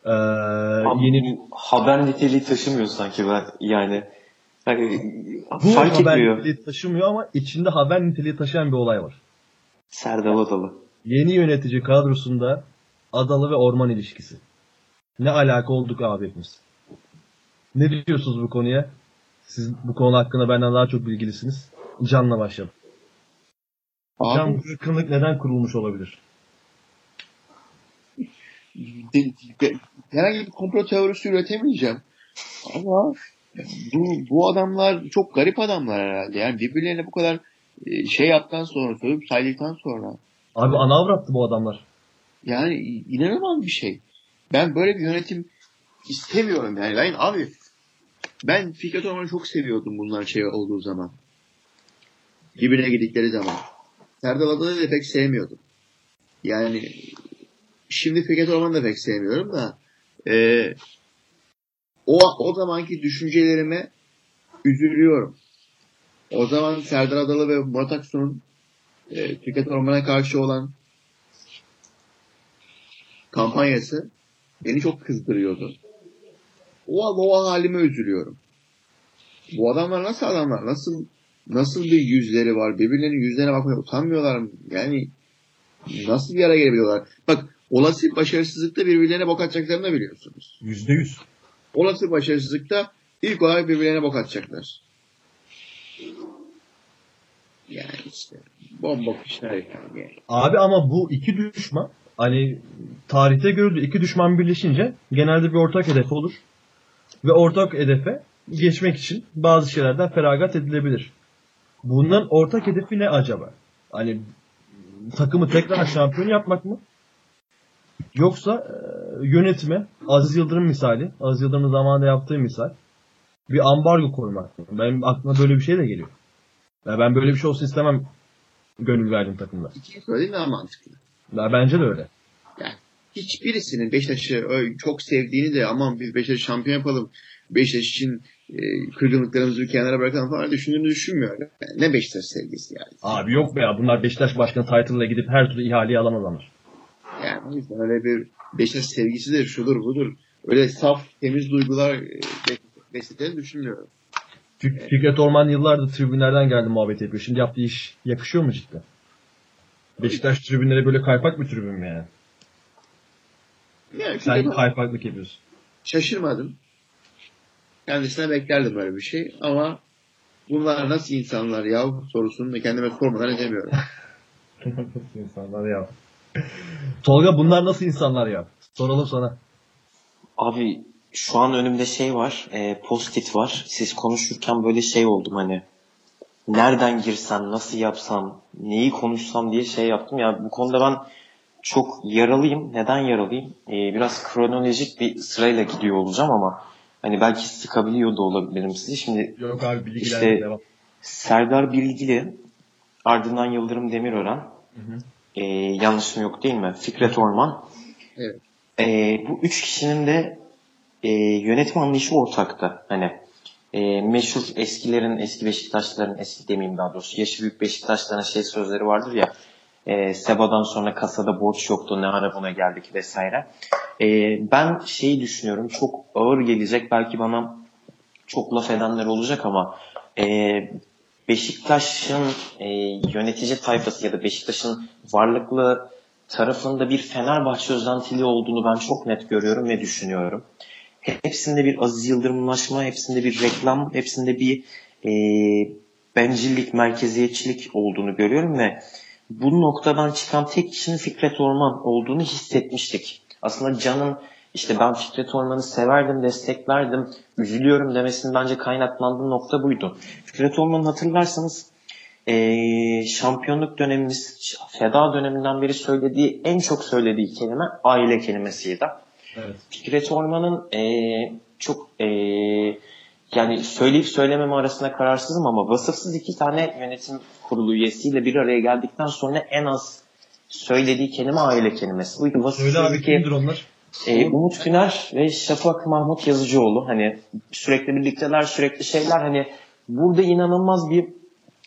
Ee, Abi, yeni haber niteliği taşımıyor sanki ben yani. Hani bu fark haber etmiyor. niteliği taşımıyor ama içinde haber niteliği taşıyan bir olay var. Serdal Adalı. Yeni yönetici kadrosunda Adalı ve Orman ilişkisi. Ne alaka olduk abi hepimiz. Ne diyorsunuz bu konuya? Siz bu konu hakkında benden daha çok bilgilisiniz. Can'la başlayalım. Abi, Can bu yakınlık neden kurulmuş olabilir? Herhangi bir komplo teorisi üretemeyeceğim. Ama bu, bu adamlar çok garip adamlar herhalde. Yani birbirlerine bu kadar e, şey yaptıktan sonra, sövüp saydıktan sonra Abi ana avrattı bu adamlar. yani inanılmaz bir şey. Ben böyle bir yönetim istemiyorum yani. Ben abi ben Fikret Orman'ı çok seviyordum bunlar şey olduğu zaman. Birbirine gidikleri zaman. Serdar Adalı'yı da pek sevmiyordum. Yani şimdi Fikret Orman'ı da pek sevmiyorum da e, o, o zamanki düşüncelerime üzülüyorum. O zaman Serdar Adalı ve Murat Aksu'nun e, Fikret Orman'a karşı olan kampanyası beni çok kızdırıyordu. O, o halime üzülüyorum. Bu adamlar nasıl adamlar? Nasıl nasıl bir yüzleri var? Birbirlerinin yüzlerine bakmaya utanmıyorlar mı? Yani nasıl bir araya gelebiliyorlar? Bak olası başarısızlıkta birbirlerine bok atacaklarını da biliyorsunuz. Yüzde yüz. Olası başarısızlıkta ilk olarak birbirlerine bok atacaklar. Yani işte bomba işler yani. Abi ama bu iki düşman hani tarihte görüldü. iki düşman birleşince genelde bir ortak hedef olur. Ve ortak hedefe geçmek için bazı şeylerden feragat edilebilir. Bunların ortak hedefi ne acaba? Hani takımı tekrar şampiyon yapmak mı? Yoksa e, yönetime Aziz Yıldırım misali, Aziz Yıldırım'ın zamanında yaptığı misal bir ambargo koymak? Benim aklıma böyle bir şey de geliyor. Ya ben böyle bir şey olsun istemem gönül verdim takımda. İkiyi söylediğin daha mantıklı. Ya bence de öyle. hiçbirisinin Beşiktaş'ı çok sevdiğini de aman biz Beşiktaş'ı şampiyon yapalım. Beşiktaş için e, kırgınlıklarımızı bir kenara bırakalım falan düşündüğünü düşünmüyorum. Yani ne Beşiktaş sevgisi yani. Abi yok be ya bunlar Beşiktaş Başkanı title'la gidip her türlü ihaleyi alan adamlar. Yani o yüzden öyle bir Beşiktaş sevgisidir, şudur budur. Öyle saf, temiz duygular e, beslediklerini düşünmüyorum. Fik- Fikret Orman yıllardır tribünlerden geldi muhabbet yapıyor. Şimdi yaptığı iş yakışıyor mu cidden? Beşiktaş tribünleri böyle kaypak bir tribün mü yani? Yani Sen kaypaklık yapıyorsun. şaşırmadım. Kendisine beklerdim böyle bir şey ama bunlar nasıl insanlar ya sorusunu da kendime sormadan edemiyorum. <laughs> nasıl insanlar ya? Tolga bunlar nasıl insanlar ya? Soralım sana. Abi şu an önümde şey var, e, post-it var. Siz konuşurken böyle şey oldum hani. Nereden girsem, nasıl yapsam, neyi konuşsam diye şey yaptım. Ya bu konuda ben çok yaralıyım. Neden yaralıyım? E, biraz kronolojik bir sırayla gidiyor olacağım ama hani belki sıkabiliyor da olabilirim sizi. Şimdi Yok abi bilgiler İşte- devam. Serdar Bilgili, ardından Yıldırım Demirören, hı. E, yanlışım yok değil mi? Fikret Orman. Evet. E, bu üç kişinin de e, yönetim anlayışı ortaktı. Hani e, meşhur eskilerin, eski Beşiktaşlıların, eski demeyeyim daha doğrusu, yaşı büyük Beşiktaşlıların şey sözleri vardır ya, e, Seba'dan sonra kasada borç yoktu, ne ara buna geldik vesaire. E, ben şeyi düşünüyorum, çok ağır gelecek, belki bana çok laf edenler olacak ama e, Beşiktaş'ın e, yönetici tayfası ya da Beşiktaş'ın varlıklı tarafında bir Fenerbahçe özentiliği olduğunu ben çok net görüyorum ve düşünüyorum. Hepsinde bir Aziz Yıldırımlaşma, hepsinde bir reklam, hepsinde bir e, bencillik, merkeziyetçilik olduğunu görüyorum ve bu noktadan çıkan tek kişinin Fikret Orman olduğunu hissetmiştik. Aslında Can'ın işte ben Fikret Orman'ı severdim, desteklerdim, üzülüyorum demesinin bence kaynaklandığı nokta buydu. Fikret Orman'ı hatırlarsanız eee, şampiyonluk dönemimiz, feda döneminden beri söylediği, en çok söylediği kelime aile kelimesiydi. Evet. Fikret Orman'ın eee, çok eee, yani söyleyip söylememe arasında kararsızım ama vasıfsız iki tane yönetim kurulu üyesiyle bir araya geldikten sonra en az söylediği kelime aile kelimesi. Buydu. Vasıfsız Söyle abi iki- kimdir onlar? E, Umut Güner ve Şafak Mahmut Yazıcıoğlu hani sürekli birlikteler sürekli şeyler hani burada inanılmaz bir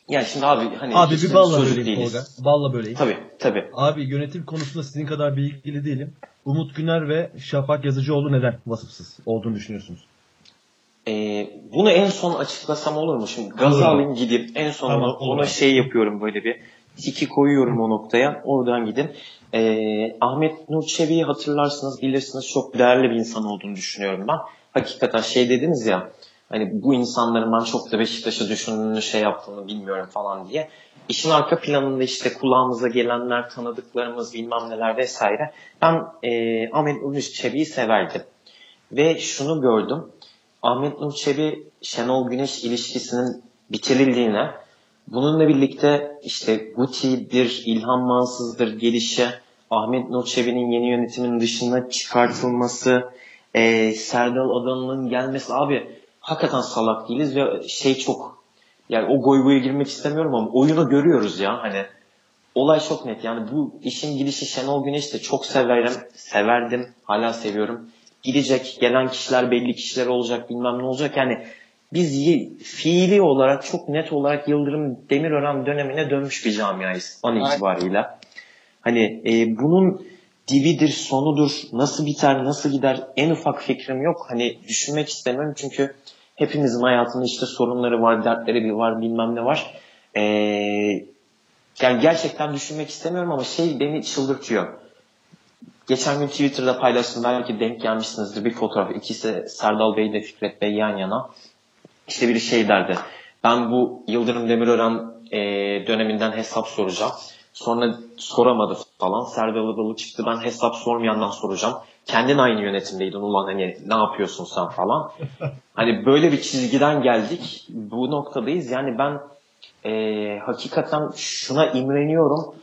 yani şimdi abi hani Abi bir balla değiliz. Tolga. Balla böleyim. Tabii tabii. Abi yönetim konusunda sizin kadar bilgili değilim. Umut Güner ve Şafak Yazıcıoğlu neden vasıfsız olduğunu düşünüyorsunuz? E, bunu en son açıklasam olur mu? Şimdi Olur. alayım gideyim. En son Tamam, ona, ona şey yapıyorum böyle bir tiki koyuyorum o noktaya. Oradan gidin. E, Ahmet Nur Çebi'yi hatırlarsınız bilirsiniz çok değerli bir insan olduğunu düşünüyorum ben. hakikaten şey dediniz ya hani bu insanların ben çok da Beşiktaş'ı düşündüğünü şey yaptığını bilmiyorum falan diye. İşin arka planında işte kulağımıza gelenler, tanıdıklarımız bilmem neler vesaire. Ben e, Ahmet Nur Çebi'yi severdim. Ve şunu gördüm. Ahmet Nur Çebi, Şenol Güneş ilişkisinin bitirildiğine, bununla birlikte işte Guti'dir, İlhan Mansız'dır gelişe, Ahmet Nur yeni yönetimin dışına çıkartılması, e, Serdal Adan'ın gelmesi. Abi hakikaten salak değiliz ve şey çok yani o goy goya girmek istemiyorum ama oyunu görüyoruz ya hani. Olay çok net. Yani bu işin gidişi Şenol Güneş de çok severim severdim hala seviyorum. Gidecek gelen kişiler belli kişiler olacak bilmem ne olacak. Yani biz fiili olarak çok net olarak Yıldırım Demirören dönemine dönmüş bir camiayız an itibariyle. Hani e, bunun dibidir, sonudur, nasıl biter, nasıl gider en ufak fikrim yok. Hani düşünmek istemiyorum çünkü hepimizin hayatında işte sorunları var, dertleri bir var, bilmem ne var. Ee, yani gerçekten düşünmek istemiyorum ama şey beni çıldırtıyor. Geçen gün Twitter'da paylaştım. Belki denk gelmişsinizdir bir fotoğraf. İkisi Serdal Bey ile Fikret Bey yan yana. İşte biri şey derdi. Ben bu Yıldırım Demirören e, döneminden hesap soracağım. Sonra soramadı falan. Serdal Adalı çıktı. Ben hesap sormayandan soracağım. Kendin aynı yönetimdeydin ulan hani ne yapıyorsun sen falan. <laughs> hani böyle bir çizgiden geldik. Bu noktadayız. Yani ben e, hakikaten şuna imreniyorum.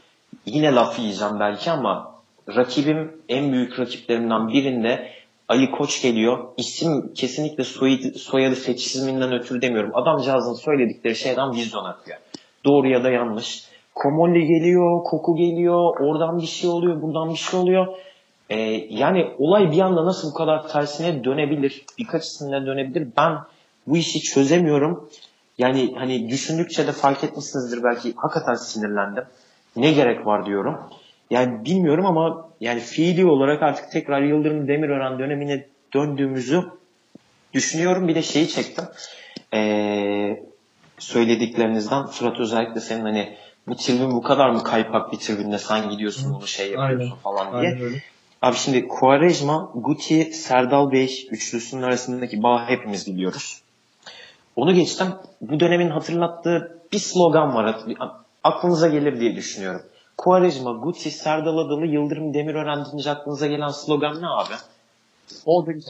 Yine laf yiyeceğim belki ama rakibim en büyük rakiplerimden birinde Ali Koç geliyor. İsim kesinlikle soyadı, soyadı seçizminden ötürü demiyorum. Adamcağızın söyledikleri şeyden vizyon akıyor. Doğru ya da yanlış. Komolli geliyor, koku geliyor, oradan bir şey oluyor, buradan bir şey oluyor. Ee, yani olay bir anda nasıl bu kadar tersine dönebilir, birkaç isimle dönebilir ben bu işi çözemiyorum. Yani hani düşündükçe de fark etmişsinizdir belki hakikaten sinirlendim. Ne gerek var diyorum. Yani bilmiyorum ama yani fiili olarak artık tekrar Yıldırım Demirören dönemine döndüğümüzü düşünüyorum. Bir de şeyi çektim. Ee, söylediklerinizden Fırat özellikle senin hani bu tribün bu kadar mı kaypak bir tribünde sen gidiyorsun bunu şey yapıyorsun Aynen. falan diye. Aynen öyle. Abi şimdi Quaresma, Guti, Serdal Bey üçlüsünün arasındaki bağı hepimiz biliyoruz. Onu geçtim. Bu dönemin hatırlattığı bir slogan var. Aklınıza gelir diye düşünüyorum. Quaresma, Guti, Serdal Adalı, Yıldırım Demirören deyince aklınıza gelen slogan ne abi? Oldu bir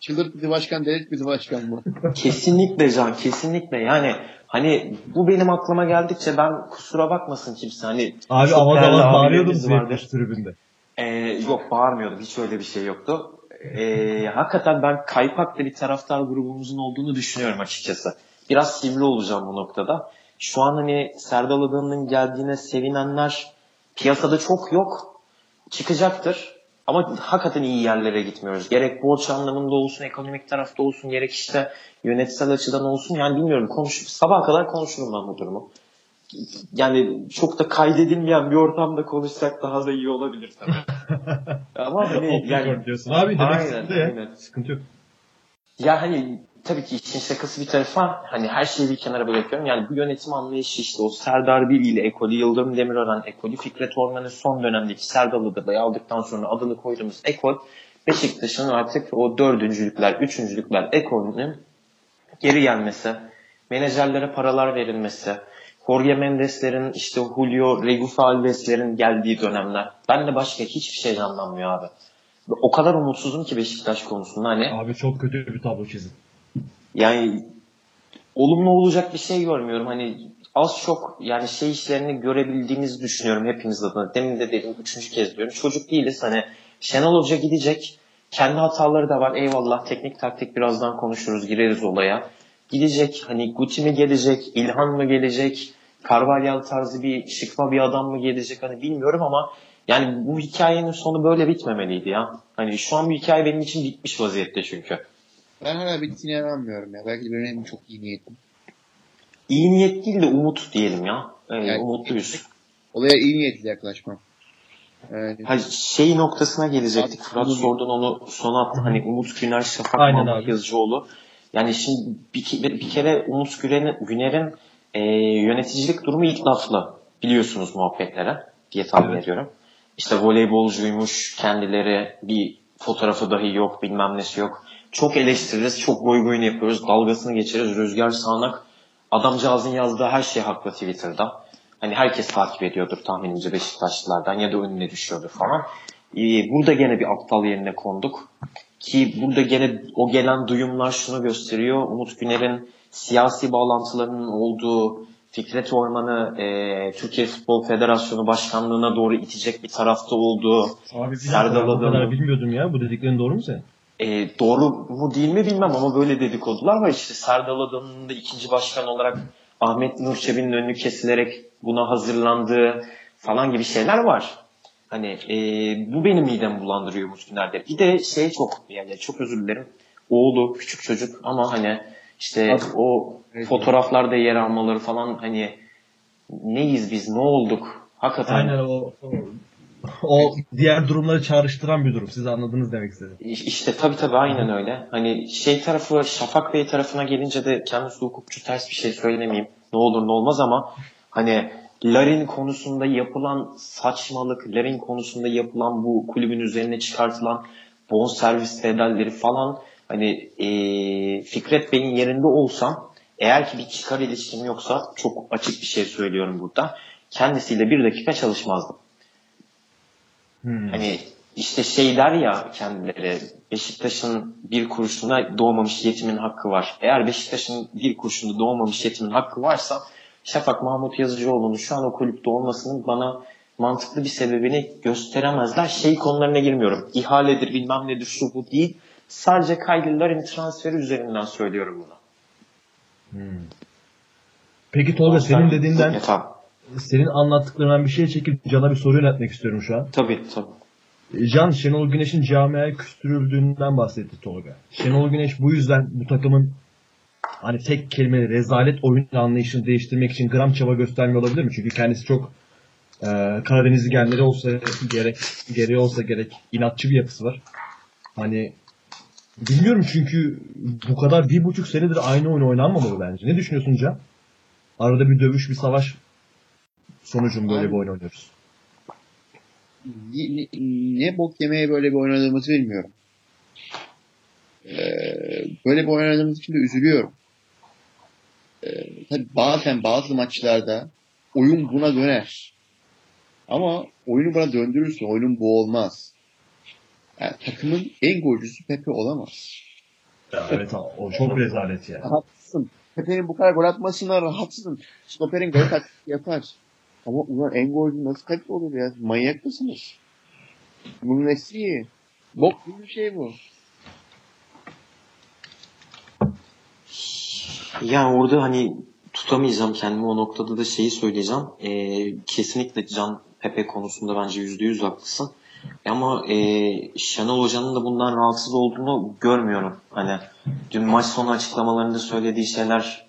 Çıldırt bizi başkan, delik bizi başkan mı? kesinlikle Can, kesinlikle. Yani hani bu benim aklıma geldikçe ben kusura bakmasın kimse. Hani Abi avaz avaz bağırıyordunuz vardır tribünde. Ee, yok bağırmıyordum. Hiç öyle bir şey yoktu. Ee, hakikaten ben kaypaklı bir taraftar grubumuzun olduğunu düşünüyorum açıkçası. Biraz sivri olacağım bu noktada. Şu an hani Serdal Adan'ın geldiğine sevinenler piyasada çok yok. Çıkacaktır. Ama hakikaten iyi yerlere gitmiyoruz. Gerek borç anlamında olsun, ekonomik tarafta olsun, gerek işte yönetsel açıdan olsun. Yani bilmiyorum. Konuş, sabaha kadar konuşurum ben bu durumu yani çok da kaydedilmeyen bir ortamda konuşsak daha da iyi olabilir tabii. <laughs> Ama hani yani diyorsun abi demek aynen, aynen. sıkıntı yok. Ya hani tabii ki işin şakası bir tarafa hani her şeyi bir kenara bırakıyorum. Yani bu yönetim anlayışı işte o Serdar Bili ile Ekoli, Yıldırım Demirören Ekoli, Fikret Orman'ın son dönemdeki Serdal da aldıktan sonra adını koyduğumuz Ekol Beşiktaş'ın artık o dördüncülükler, üçüncülükler ekolünün geri gelmesi, menajerlere paralar verilmesi, Jorge Mendes'lerin işte Julio Regufa Alves'lerin geldiği dönemler. Ben de başka hiçbir şey canlanmıyor abi. O kadar umutsuzum ki Beşiktaş konusunda hani. Abi çok kötü bir tablo çizin. Yani olumlu olacak bir şey görmüyorum. Hani az çok yani şey işlerini görebildiğimizi düşünüyorum hepimiz adına. Demin de dedim üçüncü kez diyorum. Çocuk değiliz hani Şenol Hoca gidecek. Kendi hataları da var. Eyvallah teknik taktik birazdan konuşuruz gireriz olaya gidecek? Hani Guti mi gelecek? İlhan mı gelecek? Carvalhal tarzı bir şıkma bir adam mı gelecek? Hani bilmiyorum ama yani bu hikayenin sonu böyle bitmemeliydi ya. Hani şu an bu hikaye benim için bitmiş vaziyette çünkü. Ben hala bittiğine inanmıyorum ya. Belki benim çok iyi niyetim. İyi niyet değil de umut diyelim ya. Yani, yani umutluyuz. Olaya iyi niyetli yaklaşmam. Evet. Ha, şey noktasına gelecektik. Fırat sordun onu sona attı. Hani Umut Güner, Şafak Mahmut Yazıcıoğlu. Yani şimdi bir, bir, kere Umut Güner'in, Güner'in e, yöneticilik durumu ilk laflı biliyorsunuz muhabbetlere diye tahmin ediyorum. İşte voleybolcuymuş kendileri bir fotoğrafı dahi yok bilmem nesi yok. Çok eleştiririz, çok goy goyunu yapıyoruz, dalgasını geçiririz, rüzgar sağanak. Adamcağızın yazdığı her şey haklı Twitter'da. Hani herkes takip ediyordur tahminimce Beşiktaşlılardan ya da önüne düşüyordur falan. Ee, burada gene bir aptal yerine konduk. Ki burada gene o gelen duyumlar şunu gösteriyor. Umut Güner'in siyasi bağlantılarının olduğu Fikret Orman'ı e, Türkiye Futbol Federasyonu Başkanlığı'na doğru itecek bir tarafta olduğu Abi bir kadar Adalı- bilmiyordum ya. Bu dediklerin doğru mu senin? E, doğru mu değil mi bilmem ama böyle dedikodular var. İşte Serdal Adalı'nın da ikinci başkan olarak Ahmet Nur Çebi'nin önünü kesilerek buna hazırlandığı falan gibi şeyler var. Hani e, bu benim midemi bulandırıyor Umut Güner'de. Bir de şey çok yani çok özür dilerim. Oğlu küçük çocuk ama hani işte Abi, o evet. fotoğraflarda yer almaları falan hani neyiz biz ne olduk? Hakikaten Aynen o, o, o diğer durumları çağrıştıran bir durum. Siz anladınız demek istedim. İşte tabii tabii aynen öyle. Hani şey tarafı Şafak Bey tarafına gelince de kendisi hukukçu ters bir şey söylemeyeyim. Ne olur ne olmaz ama hani Larin konusunda yapılan saçmalık, Larin konusunda yapılan bu kulübün üzerine çıkartılan bonservis bedelleri falan hani eee, Fikret Bey'in yerinde olsam eğer ki bir çıkar ilişkim yoksa çok açık bir şey söylüyorum burada. Kendisiyle bir dakika çalışmazdım. Hmm. Hani işte şey der ya kendileri Beşiktaş'ın bir kuruşuna doğmamış yetimin hakkı var. Eğer Beşiktaş'ın bir kuruşunda doğmamış yetimin hakkı varsa Şafak Mahmut Yazıcıoğlu'nun şu an o kulüpte olmasının bana mantıklı bir sebebini gösteremezler. Şey konularına girmiyorum. İhaledir bilmem nedir şu bu değil. Sadece Larin transferi üzerinden söylüyorum bunu. Hmm. Peki Tolga senin dediğinden, Ya. Senin anlattıklarından bir şey çekip Can'a bir soru yöneltmek istiyorum şu an. Tabii tabii. E, Can, Şenol Güneş'in camiaya küstürüldüğünden bahsetti Tolga. Şenol Güneş bu yüzden bu takımın hani tek kelime rezalet oyun anlayışını değiştirmek için gram çaba göstermiyor olabilir mi? Çünkü kendisi çok e, Karadenizli genleri olsa gerek, gereği olsa gerek inatçı bir yapısı var. Hani bilmiyorum çünkü bu kadar bir buçuk senedir aynı oyun oynanmamalı bence. Ne düşünüyorsun Can? Arada bir dövüş, bir savaş sonucun böyle bir oyun oynuyoruz. ne, ne bok yemeye böyle bir oynadığımızı bilmiyorum. Ee, böyle bir oynadığımız için de üzülüyorum. Ee, tabii bazen bazı maçlarda oyun buna döner. Ama oyunu buna döndürürse oyunun bu olmaz. Yani takımın en golcüsü Pepe olamaz. Ya, evet o çok rezalet ya. Rahatsın. Pepe'nin bu kadar gol atmasına rahatsın. Stoper'in gol taktiği yapar. Ama ulan en golcü nasıl Pepe olur ya? Manyak mısınız? Bunun nesi iyi? Bok gibi bir şey bu. Yani orada hani tutamayacağım kendimi o noktada da şeyi söyleyeceğim. Ee, kesinlikle Can Pepe konusunda bence yüzde yüz haklısın. Ama e, Şenol Hoca'nın da bundan rahatsız olduğunu görmüyorum. Hani dün maç sonu açıklamalarında söylediği şeyler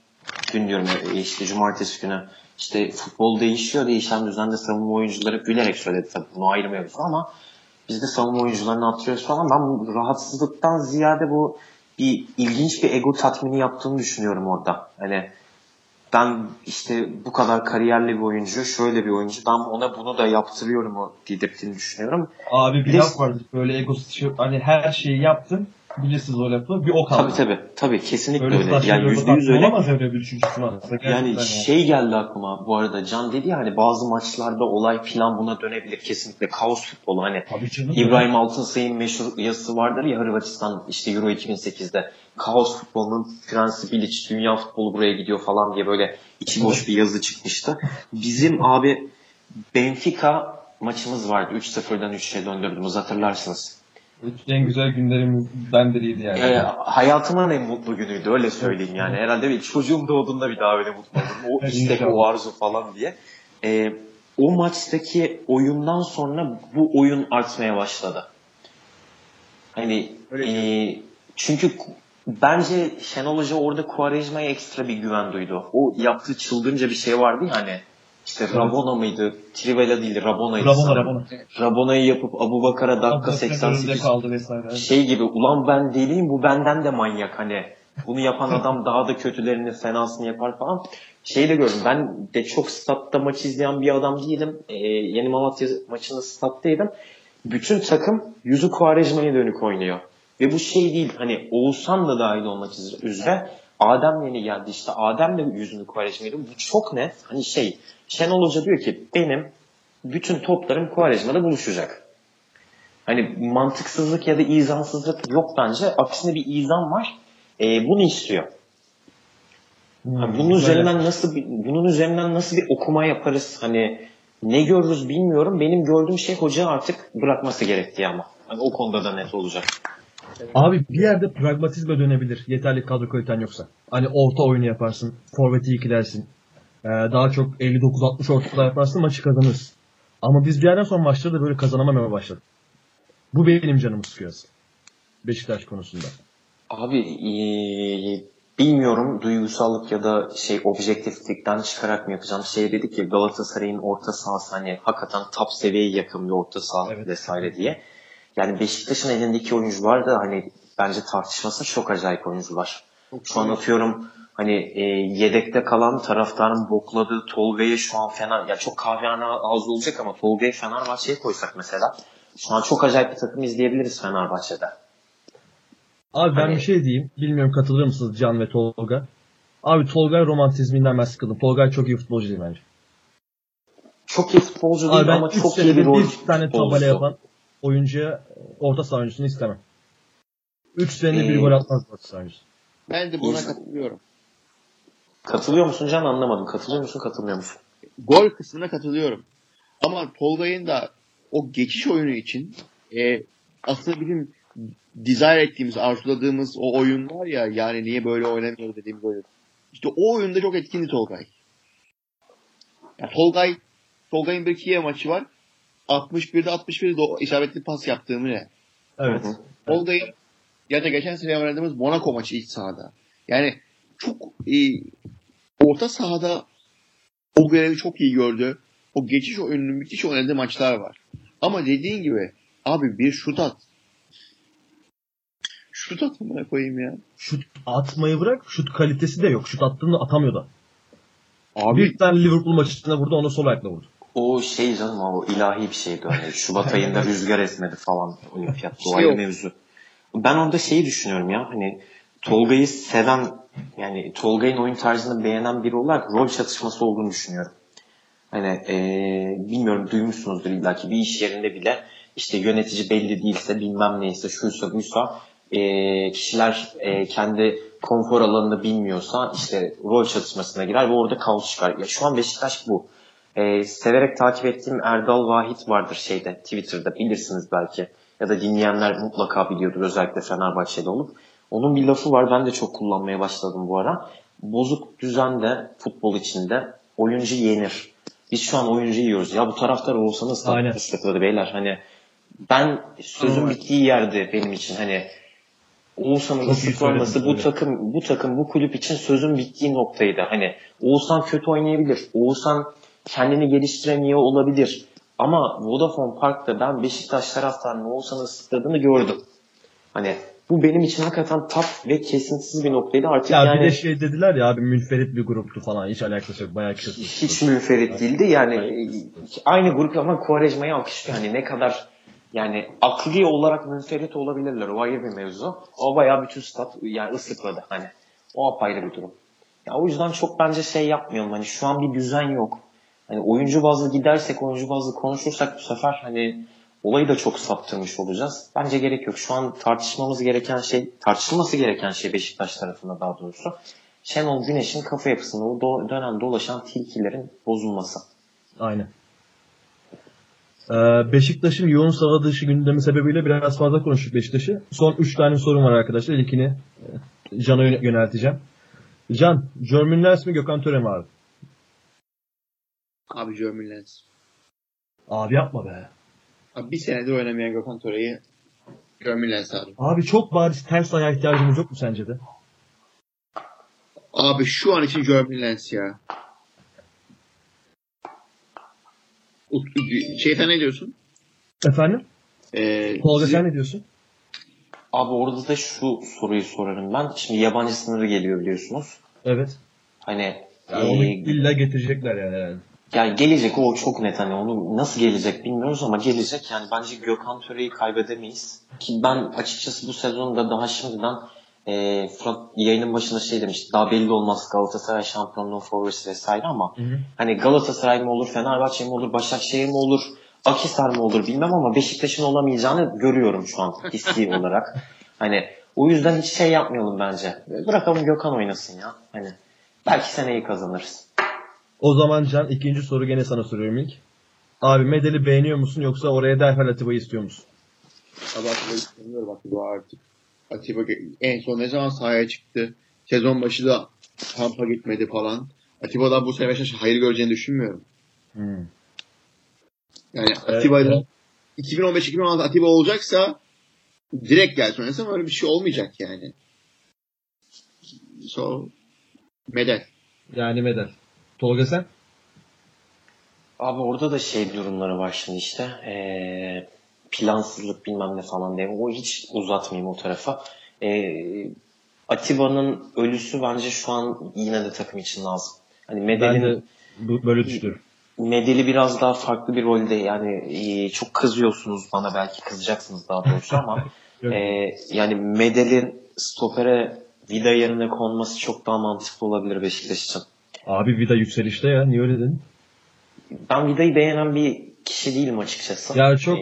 dün diyorum e, işte cumartesi günü işte futbol değişiyor. Değişen düzende savunma oyuncuları gülerek söyledi tabii bunu mevzu ama biz de savunma oyuncularını atıyoruz falan. Ben bu rahatsızlıktan ziyade bu bir ilginç bir ego tatmini yaptığını düşünüyorum orada. Hani ben işte bu kadar kariyerli bir oyuncu, şöyle bir oyuncu, ben ona bunu da yaptırıyorum o dedirttiğini düşünüyorum. Abi bir laf vardı böyle egosu hani her şeyi yaptın bilirsiniz o lafı bir o kaldı. Tabii tabii, tabii kesinlikle Öyle öyle. Yani yüzde yüz öyle. Olamaz öyle bir varsa. Gerçekten Yani ya. şey geldi aklıma bu arada Can dedi ya hani bazı maçlarda olay plan buna dönebilir kesinlikle kaos futbolu hani Tabii canım. İbrahim Altınsay'ın meşhur yazısı vardır ya Hırvatistan işte Euro 2008'de kaos futbolunun Fransa Bilic dünya futbolu buraya gidiyor falan diye böyle içi boş bir yazı çıkmıştı. Bizim abi Benfica maçımız vardı 3-0'dan 3'e döndürdüğümüz hatırlarsınız. En güzel günlerimden biriydi yani. Ee, hayatımın en mutlu günüydü öyle söyleyeyim yani. Herhalde bir çocuğum doğduğunda bir daha öyle mutlu oldum. O istek, o arzu falan diye. Ee, o maçtaki oyundan sonra bu oyun artmaya başladı. Hani Öyle e, çünkü bence Şenol Hoca orada Quaresma'ya ekstra bir güven duydu. O yaptığı çılgınca bir şey vardı ya hani işte Rabona mıydı? Trivela değil Rabona'ydı Rabona sanırım. Rabona. Rabona'yı yapıp Abu Bakar'a dakika Önünde 88 kaldı vesaire. şey gibi ulan ben deliyim bu benden de manyak hani bunu yapan <laughs> adam daha da kötülerini fenasını yapar falan. Şey de gördüm ben de çok statta maç izleyen bir adam değilim. Ee, yeni Malatya maçında stat'taydım. bütün takım yüzü Kuvarejma'ya dönük oynuyor. Ve bu şey değil hani Oğuzhan da dahil olmak üzere Adem yeni geldi işte Adem de yüzünü Kuvarejma'ya Bu çok net. Hani şey Şenol Hoca diyor ki benim bütün toplarım Kuvarejma'da buluşacak. Hani mantıksızlık ya da izansızlık yok bence. Aksine bir izan var. E, bunu istiyor. Hmm, bunun üzerinden nasıl bir, bunun üzerinden nasıl bir okuma yaparız? Hani ne görürüz bilmiyorum. Benim gördüğüm şey hoca artık bırakması gerektiği ama. Hani o konuda da net olacak. Abi bir yerde pragmatizme dönebilir. Yeterli kadro kaliten yoksa. Hani orta oyunu yaparsın. Forveti ikilersin. Ee, daha çok 59-60 ortada yaparsın maçı kazanırsın. Ama biz bir yerden sonra maçları da böyle kazanamamaya başladık. Bu benim canımı sıkıyor. Beşiktaş konusunda. Abi ee, bilmiyorum duygusallık ya da şey objektiflikten çıkarak mı yapacağım. Şey dedik ki Galatasaray'ın orta sahası hani hakikaten top seviyeye yakın bir orta saha evet. vesaire diye. Yani Beşiktaş'ın elindeki oyuncular da hani bence tartışması çok acayip oyuncular. Şu an atıyorum hani e, yedekte kalan taraftarın bokladığı Tolga'yı şu an Fener ya çok kahvehane ağzı olacak ama Tolga'yı Fenerbahçe'ye koysak mesela şu an çok acayip bir takım izleyebiliriz Fenerbahçe'de. Abi ben hani... bir şey diyeyim. Bilmiyorum katılır mısınız Can ve Tolga? Abi Tolga romantizminden ben sıkıldım. Tolga çok iyi futbolcu değil bence. Çok iyi futbolcu değil Abi ama çok iyi bir rol bir tane tabela yapan oyuncuya orta saha oyuncusunu istemem. 3 senede ee, bir gol atmaz orta saha oyuncusu. Ben de buna katılıyorum. Katılıyor musun Can anlamadım. Katılıyor musun katılmıyor musun? Gol kısmına katılıyorum. Ama Tolga'nın da o geçiş oyunu için e, aslında bizim desire ettiğimiz, arzuladığımız o oyun var ya yani niye böyle oynamıyor dediğimiz oyun. İşte o oyunda çok etkindi Tolgay. Yani Tolgay Tolgay'ın bir Kiev maçı var. 61'de 61'de o isabetli pas yaptığımı ne? Evet. Tolgay'ın ya da geçen sene oynadığımız Monaco maçı iç sahada. Yani çok iyi, orta sahada o görevi çok iyi gördü. O geçiş oyununu müthiş oynadığı maçlar var. Ama dediğin gibi abi bir şut at. Şut atmaya koyayım ya. Şut atmayı bırak. Şut kalitesi de yok. Şut attığında atamıyor da. Abi bir tane Liverpool maçında vurdu onu sol ayakla vurdu. O şey canım o ilahi bir şeydi öyle. <laughs> Şubat ayında rüzgar esmedi falan olimpiyat. Bu ayrı mevzu. Ben orada şeyi düşünüyorum ya hani Tolga'yı seven yani Tolga'nın oyun tarzını beğenen biri olarak rol çatışması olduğunu düşünüyorum. Hani e, bilmiyorum duymuşsunuzdur illa ki bir iş yerinde bile işte yönetici belli değilse bilmem neyse şuysa buysa e, kişiler e, kendi konfor alanını bilmiyorsa işte rol çatışmasına girer ve orada kaos çıkar. Ya şu an Beşiktaş bu. E, severek takip ettiğim Erdal Vahit vardır şeyde Twitter'da bilirsiniz belki ya da dinleyenler mutlaka biliyordur özellikle Fenerbahçe'de olup. Onun bir lafı var ben de çok kullanmaya başladım bu ara. Bozuk düzende futbol içinde oyuncu yenir. Biz şu an oyuncu yiyoruz. Ya bu taraftar olsanız da ıslakladı beyler. Hani ben sözün bittiği yerde benim için hani Oğuzhan'ın ıslıklanması bu takım bu takım bu kulüp için sözün bittiği noktaydı. Hani Oğuzhan kötü oynayabilir. Oğuzhan kendini geliştiremiyor olabilir. Ama Vodafone Park'ta ben Beşiktaş taraftarının Oğuzhan'ı ıslıkladığını gördüm. Hani bu benim için hakikaten tap ve kesintisiz bir noktaydı. Artık ya yani, bir de şey dediler ya abi münferit bir gruptu falan. Hiç alakası yok. Bayağı kişi. Hiç münferit değildi. Yani aynı grup ama Kuvarejma'yı alkışlıyor. Hani ne kadar yani akli olarak münferit olabilirler. O ayrı bir mevzu. O bayağı bütün stat yani ıslıkladı. Hani o apayrı bir durum. Ya o yüzden çok bence şey yapmayalım. Hani şu an bir düzen yok. Hani oyuncu bazlı gidersek, oyuncu bazlı konuşursak bu sefer hani olayı da çok saptırmış olacağız. Bence gerek yok. Şu an tartışmamız gereken şey, tartışılması gereken şey Beşiktaş tarafında daha doğrusu. Şenol Güneş'in kafa yapısında o do- dönen dolaşan tilkilerin bozulması. Aynen. Ee, Beşiktaş'ın yoğun saha dışı gündemi sebebiyle biraz fazla konuştuk Beşiktaş'ı. Son 3 tane sorum var arkadaşlar. İlkini e, Can'a yönelteceğim. Can, Jermaine Lens mi Gökhan Töre mi abi? Abi Jermaine Lens. Abi yapma be. Abi bir senedir oynamayan Gökhan Töre'yi Jermaine Lens abi. Abi çok bariz ters ayağa ihtiyacımız yok mu sence de? Abi şu an için Jermaine Lens ya. Şey sen ne diyorsun? Efendim? Ee, Tolga sen ne diyorsun? Abi orada da şu soruyu sorarım ben. Şimdi yabancı sınırı geliyor biliyorsunuz. Evet. Hani yani onu illa getirecekler yani herhalde. Yani gelecek o çok net hani onu nasıl gelecek bilmiyoruz ama gelecek yani bence Gökhan Töre'yi kaybedemeyiz. Ki ben açıkçası bu sezonda daha şimdiden e, Fırat yayının başında şey demişti daha belli olmaz Galatasaray şampiyonluğu favorisi vesaire ama Hı hı. hani Galatasaray mı olur Fenerbahçe mi olur Başakşehir mi olur Akhisar mı olur bilmem ama Beşiktaş'ın olamayacağını görüyorum şu an <laughs> hissi olarak. Hani o yüzden hiç şey yapmayalım bence. Bırakalım Gökhan oynasın ya. Hani belki seneyi kazanırız. O zaman Can ikinci soru gene sana soruyorum ilk. Abi Medel'i beğeniyor musun yoksa oraya derhal Atiba'yı istiyor musun? Abi Atiba'yı istemiyorum Atiba artık. Atiba en son ne zaman sahaya çıktı? Sezon başı da kampa gitmedi falan. Atiba'dan bu sene Beşiktaş hayır göreceğini düşünmüyorum. Hmm. Yani Atiba'yla evet. 2015-2016 Atiba olacaksa direkt gelsin oynasın öyle bir şey olmayacak yani. So Medel. Yani Medel. Tolga sen? Abi orada da şey durumları var şimdi işte. Ee, plansızlık bilmem ne falan diye. O hiç uzatmayayım o tarafa. Ee, Atiba'nın ölüsü bence şu an yine de takım için lazım. Hani Ben Medel'in de bu- böyle düşünüyorum. Medeli biraz daha farklı bir rolde yani e, çok kızıyorsunuz bana belki kızacaksınız daha doğrusu ama <laughs> e, yani Medel'in stopere Vida yerine konması çok daha mantıklı olabilir Beşiktaş için. Abi Vida yükselişte ya. Niye öyle dedin? Ben Vida'yı beğenen bir kişi değilim açıkçası. Ya çok-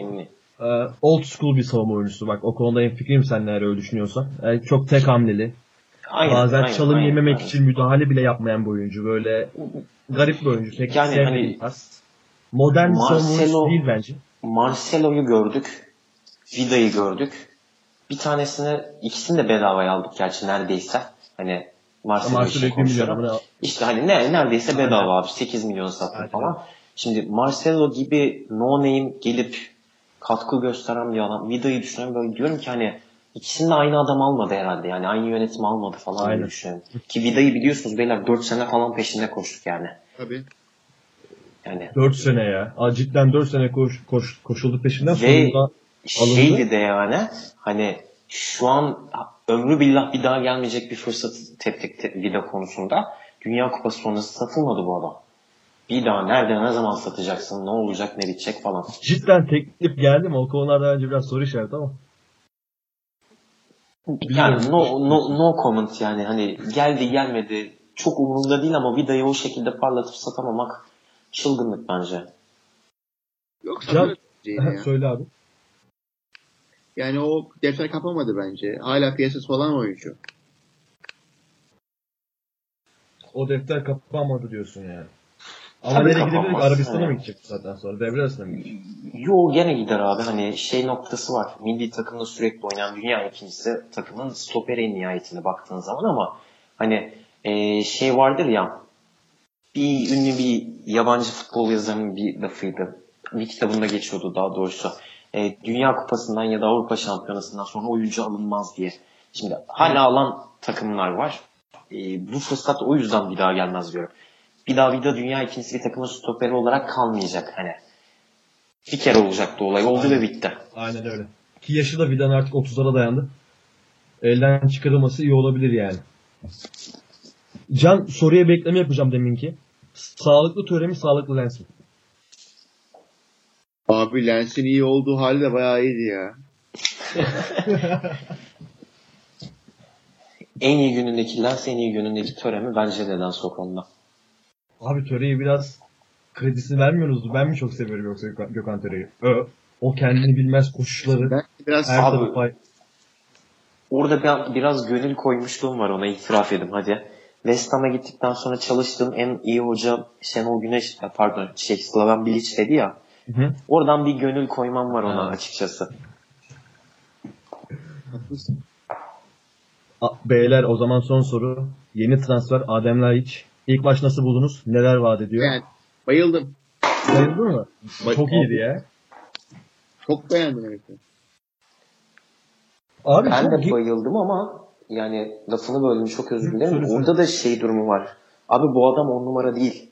Ee, old school bir savunma oyuncusu. Bak o konuda en fikrim sen eğer öyle düşünüyorsan. Yani çok tek hamleli. aynen, Bazen aynen, çalım aynen, yememek aynen. için müdahale bile yapmayan bir oyuncu. Böyle garip bir oyuncu. Pek Yani hani-. Modern savunma Marcelo- değil bence. Marcelo'yu gördük. Vida'yı gördük. Bir tanesini ikisini de bedavaya aldık gerçi neredeyse. Hani 2 milyon. konuşuyorum. İşte hani ne, neredeyse Aynen. bedava abi. 8 milyon sattı Aynen. falan. Şimdi Marcelo gibi no name gelip katkı gösteren bir adam. Vida'yı düşünüyorum böyle diyorum ki hani ikisini de aynı adam almadı herhalde. Yani aynı yönetim almadı falan diye düşünüyorum. Ki Vida'yı biliyorsunuz beyler 4 sene falan peşinde koştuk yani. Tabii. Yani 4 sene ya. Aa, cidden 4 sene koş, koş, koşuldu peşinden Ve- sonunda Alındı. şeydi de yani hani şu an ömrü billah bir daha gelmeyecek bir fırsat teptik te- vida konusunda. Dünya Kupası sonrası satılmadı bu adam. Bir daha nerede ne zaman satacaksın ne olacak ne bitecek falan. cidden teklif geldi mi? O konularda önce biraz soru işareti ama. Yani no, no, no comment yani hani geldi gelmedi çok umurumda değil ama vidayı o şekilde parlatıp satamamak çılgınlık bence. Yok Can- sanırım ya. <laughs> Söyle abi. Yani o defter kapamadı bence. Hala piyasası olan oyuncu. O defter kapanmadı diyorsun yani. Ama Tabii nereye gidebilir ki? Arabistan'a mı gidecek zaten sonra? Devre arasına mı gidecek? Yo gene gider abi hani şey noktası var. Milli takımda sürekli oynayan dünya ikincisi takımın stoperi en nihayetine baktığın zaman ama hani e, şey vardır ya bir ünlü bir yabancı futbol yazarının bir lafıydı. Bir kitabında geçiyordu daha doğrusu. E, Dünya Kupası'ndan ya da Avrupa Şampiyonası'ndan sonra oyuncu alınmaz diye. Şimdi hala alan takımlar var. E, bu fırsat o yüzden bir daha gelmez diyorum. Bir daha bir de dünya ikincisi bir takımın stoperi olarak kalmayacak hani. Bir kere olacaktı olay. Oldu ve bitti. Aynen öyle. Ki yaşı da Vida'nın artık 30'lara dayandı. Elden çıkarılması iyi olabilir yani. Can soruya bekleme yapacağım deminki. Sağlıklı töre mi sağlıklı lens mi? Abi Lens'in iyi olduğu hali de bayağı iyiydi ya. <laughs> En iyi günündeki Lens, en iyi günündeki Töremi bence neden sok onda. Abi töreyi biraz kredisini vermiyorsunuz. Ben mi çok seviyorum yoksa Gökhan, Gökhan Töre'yi? Ö. O kendini bilmez koşuşları. Ben biraz Her Abi- pay- Orada ben biraz gönül koymuşluğum var ona itiraf edeyim hadi. West Ham'a gittikten sonra çalıştığım en iyi hoca Şenol Güneş, pardon şey Slaven Bilic dedi ya. Hı hı. Oradan bir gönül koymam var ona Ha. açıkçası. Beyler o zaman son soru. Yeni transfer Adem Laiç. İlk baş nasıl buldunuz? Neler vaat ediyor? Yani bayıldım. Bayıldın mı? Bay- Çok iyiydi ya. Çok beğendim herifi. Abi Ben çok de iyi- bayıldım ama yani lafını böldüm çok özür dilerim. Orada da şey durumu var. Abi bu adam on numara değil.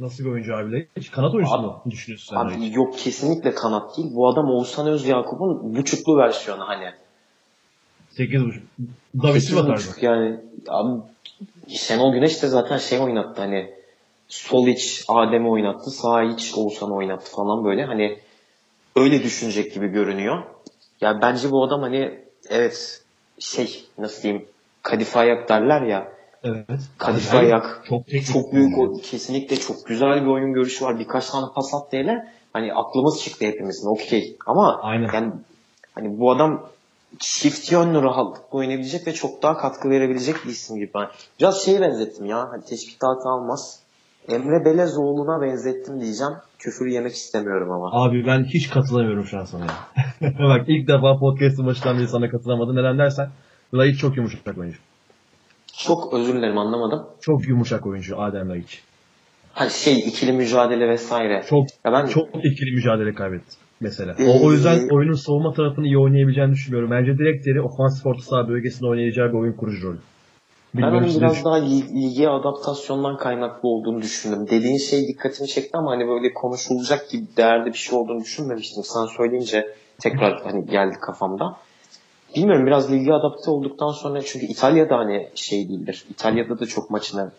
Nasıl bir oyuncu abi Laiç? Kanat oyuncusu Abi- mu düşünüyorsun sen Abi yok kesinlikle kanat değil. Bu adam Oğuzhan Özyakup'un buçuklu versiyonu hani. 8.5. David Silva tarzı. 8.5 yani abi Şenol Güneş de zaten şey oynattı hani sol iç Adem'i oynattı, sağ iç Oğuzhan'ı oynattı falan böyle. Hani öyle düşünecek gibi görünüyor. Ya bence bu adam hani evet şey nasıl diyeyim kadife ayak derler ya. Evet. Kadife ayak. Çok, çok büyük o, kesinlikle çok güzel bir oyun görüşü var. Birkaç tane pas attı hele. Hani aklımız çıktı hepimizin okey. Ama Aynen. yani hani bu adam çift yönlü rahatlıkla oynayabilecek ve çok daha katkı verebilecek bir isim gibi. Ben biraz şeye benzettim ya. Hani teşkilatı almaz. Emre Belezoğlu'na benzettim diyeceğim. Küfür yemek istemiyorum ama. Abi ben hiç katılamıyorum şu an sana. <laughs> Bak ilk defa podcast'ın başından beri sana katılamadım. Neden dersen Laiç çok yumuşak oyuncu. Çok özür dilerim anlamadım. Çok yumuşak oyuncu Adem Laiç. Hani şey ikili mücadele vesaire. Çok Ya ben çok ikili mücadele kaybetti mesela. Ee, O, o yüzden oyunun savunma tarafını iyi oynayabileceğini düşünmüyorum. Bence direkt yeri ofansif orta saha bölgesinde oynayacağı bir oyun kurucu rolü. Ben Bilmiyorum onun siz ne biraz daha lige adaptasyondan kaynaklı olduğunu düşündüm. Dediğin şey dikkatimi çekti ama hani böyle konuşulacak gibi değerli bir şey olduğunu düşünmemiştim. Sen söyleyince tekrar hani geldi kafamda. Bilmiyorum biraz lige adapte olduktan sonra çünkü İtalya'da hani şey değildir. İtalya'da da çok maçını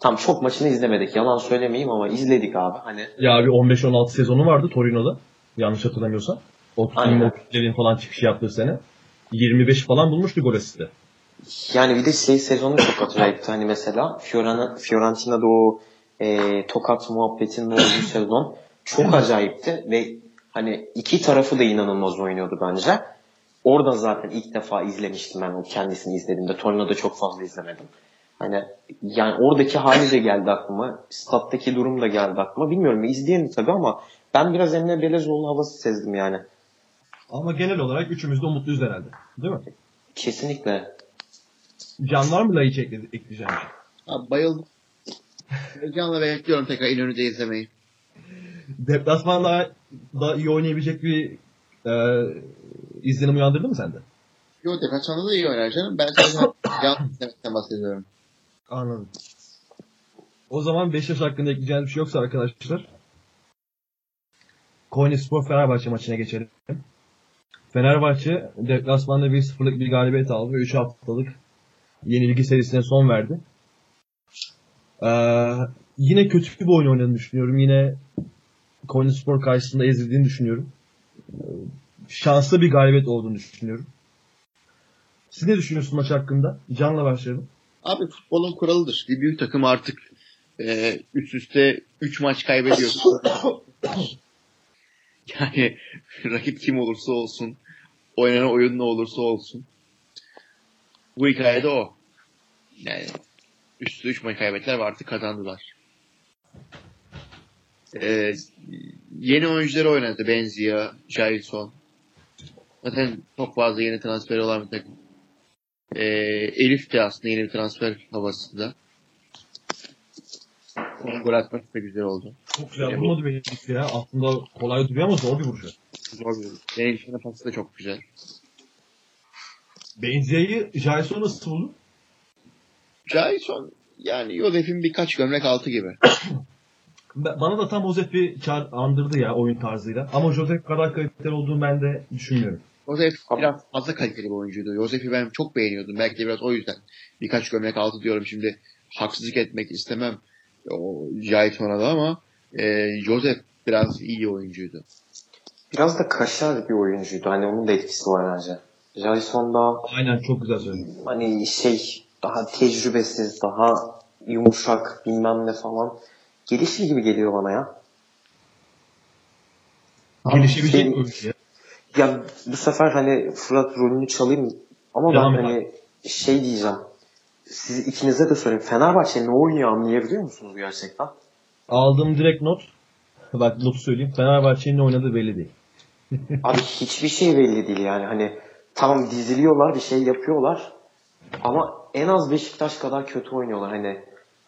tam çok maçını izlemedik. Yalan söylemeyeyim ama izledik abi. Hani Ya bir 15-16 sezonu vardı Torino'da. Yanlış hatırlamıyorsam. O. Mokilerin falan çıkış yaptığı sene. 25 falan bulmuştu gol asisti. Yani bir de şey sezonu çok acayipti. Hani mesela Fiorana, Fiorentina'da o e, tokat muhabbetinin olduğu sezon çok acayipti ve hani iki tarafı da inanılmaz oynuyordu bence. Orada zaten ilk defa izlemiştim ben o kendisini izlediğimde. Torino'da çok fazla izlemedim. Hani yani oradaki hali de geldi aklıma. Stat'taki durum da geldi aklıma. Bilmiyorum izleyelim tabii ama ben biraz Emre Belezoğlu havası sezdim yani. Ama genel olarak üçümüz de umutluyuz herhalde. Değil mi? Kesinlikle. Can var mı ekle- ekleyeceğim? Abi bayıldım. Heyecanla bekliyorum tekrar İnönü'de izlemeyi. Deplasmanda da iyi oynayabilecek bir e, izlenim uyandırdı mı sende? Yo deplasmanda da iyi oynar canım. Ben sadece <coughs> yan izlemekten bahsediyorum. Anladım. O zaman Beşiktaş hakkında ekleyeceğiniz bir şey yoksa arkadaşlar Konyaspor Fenerbahçe maçına geçelim. Fenerbahçe deplasmanda 1-0'lık bir galibiyet aldı ve 3 haftalık yenilgi serisine son verdi. Ee, yine kötü bir oyun oynadığını düşünüyorum. Yine Konyaspor karşısında ezildiğini düşünüyorum. Şanslı bir galibiyet olduğunu düşünüyorum. Siz ne düşünüyorsunuz maç hakkında? Can'la başlayalım. Abi futbolun kuralıdır. Bir büyük takım artık e, üst üste 3 maç kaybediyor. <laughs> yani rakip kim olursa olsun, oynanan oyun ne olursa olsun. Bu hikayede o. Yani üst üste 3 maç kaybettiler ve artık kazandılar. E, yeni oyuncuları oynadı. Benzia, Jailson. Zaten çok fazla yeni transferi olan bir takım. E, Elif de aslında yeni bir transfer havasında. Onun gol atması da güzel oldu. Çok güzel vurmadı benim ya. Aslında kolay duruyor ama zor bir vuruş. Zor bir için de pası da çok güzel. Benzia'yı Jason nasıl buldu? Jason yani Yosef'in birkaç gömlek altı gibi. <coughs> Ba- Bana da tam Josep'i çağır, andırdı ya oyun tarzıyla. Ama Joseph kadar kaliteli olduğunu ben de düşünmüyorum. Yosef biraz fazla kaliteli bir oyuncuydu. Yosef'i ben çok beğeniyordum. Belki de biraz o yüzden birkaç gömlek altı diyorum. Şimdi haksızlık etmek istemem o Jason'a da ama e, Josef biraz iyi oyuncuydu. Biraz da kaşar bir oyuncuydu. Hani onun da etkisi var bence. Jason da Aynen çok güzel söyledin. hani şey daha tecrübesiz, daha yumuşak bilmem ne falan. Gelişir gibi geliyor bana ya. Gelişebilecek Şey- oyuncu ya. Ya bu sefer hani Fırat rolünü çalayım ama Devam ben hani şey diyeceğim. Siz ikinize de sorayım. Fenerbahçe ne oynuyor anlayabiliyor musunuz gerçekten? Aldığım direkt not. Bak notu söyleyeyim. Fenerbahçe'nin ne oynadığı belli değil. <laughs> Abi hiçbir şey belli değil yani. Hani tamam diziliyorlar bir şey yapıyorlar ama en az Beşiktaş kadar kötü oynuyorlar. Hani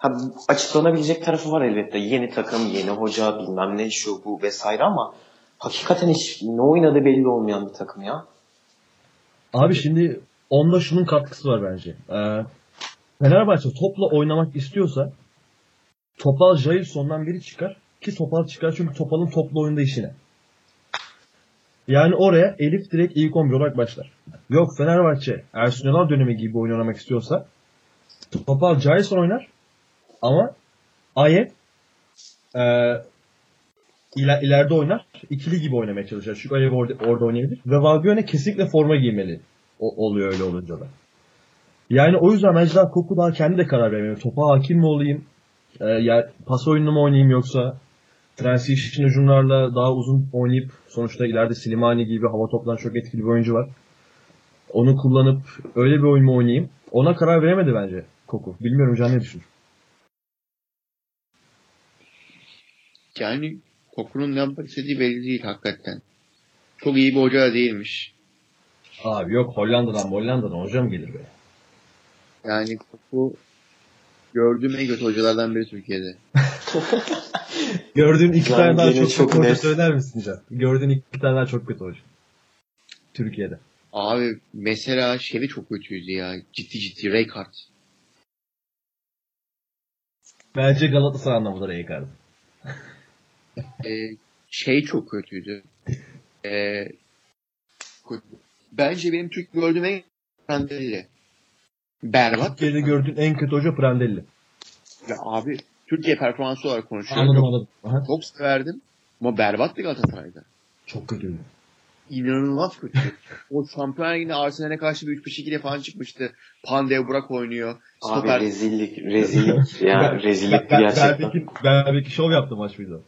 ha, açıklanabilecek tarafı var elbette. Yeni takım, yeni hoca bilmem ne şu bu vesaire ama hakikaten hiç ne oynadığı belli olmayan bir takım ya. Abi şimdi onda şunun katkısı var bence. Ee, Fenerbahçe topla oynamak istiyorsa Topal Jailson'dan biri çıkar ki Topal çıkar çünkü Topal'ın toplu oyunda işine. Yani oraya Elif direkt ilk 11 olarak başlar. Yok Fenerbahçe Ersun Yanal dönemi gibi oyun oynamak istiyorsa Topal Jailson oynar ama Ayet e, iler, ileride oynar. ikili gibi oynamaya çalışır. Çünkü Alev orada, orada oynayabilir. Ve Valbuena kesinlikle forma giymeli. O, oluyor öyle olunca da. Yani o yüzden daha Koku daha kendi de karar vermiyor. Topa hakim mi olayım? E, ya, pas oyununu mu oynayayım yoksa transition hücumlarla daha uzun oynayıp sonuçta ileride Slimani gibi hava toplan çok etkili bir oyuncu var. Onu kullanıp öyle bir oyun mu oynayayım? Ona karar veremedi bence Koku. Bilmiyorum Can ne düşünür? Yani Koku'nun ne yapmak istediği belli değil hakikaten. Çok iyi bir hoca değilmiş. Abi yok Hollanda'dan Hollanda'dan hocam gelir be. Yani Koku gördüğüm en kötü hocalardan biri Türkiye'de. <laughs> Gördüğün iki tane daha çok, çok kötü hoca söyler misin Can? Gördüğün iki tane daha çok kötü hoca. Türkiye'de. Abi mesela şeyi çok kötüydü ya. Ciddi ciddi Rijkaard. Bence Galatasaray anlamında da Ee, şey çok kötüydü. Ee, bence benim Türk gördüğüm en Prandelli. Berbat. Türkiye'de gördüğün en kötü hoca Prandelli. Ya abi Türkiye performansı olarak konuşuyorum. Anladım Çok, anladım. Aha. çok severdim. Ama berbattı Galatasaray'da. Çok kötüydü. İnanılmaz kötü. o Şampiyonlar Ligi'nde Arsenal'e karşı bir 3-5-2 ile falan çıkmıştı. Pandev Burak oynuyor. Abi Stoper. rezillik, rezillik ya rezillik Ben, gerçekten. belki, belki şov yaptı maç mıydı?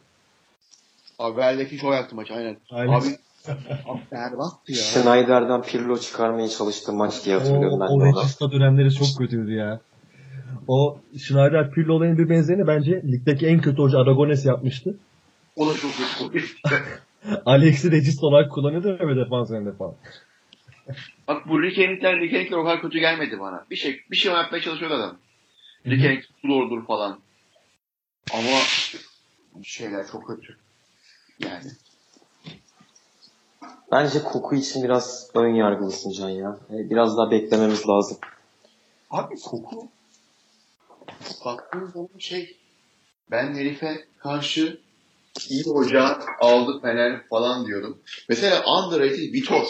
Abi Verde'deki şov yaptı maç aynen. Aynen. Abi, abi berbattı ya. Schneider'den Pirlo çıkarmaya çalıştı maç diye hatırlıyorum O, ben o. Regista dönemleri çok kötüydü ya. O Schneider Pirlo olayının bir benzerini bence ligdeki en kötü hoca Aragones yapmıştı. O da çok kötü. <laughs> Alex'i Regista olarak kullanıyordu ve defans önünde falan. Bak bu Rick Henrik'ler o kadar kötü gelmedi bana. Bir şey bir şey yapmaya çalışıyor adam. Rick Henrik doğrudur falan. Ama şeyler çok kötü. Yani. Bence koku için biraz ön yargılısın Can ya. E, Biraz daha beklememiz lazım. Abi koku baktığın zaman şey ben herife karşı iyi hoca aldı Fener falan diyordum. Mesela underrated Vitor.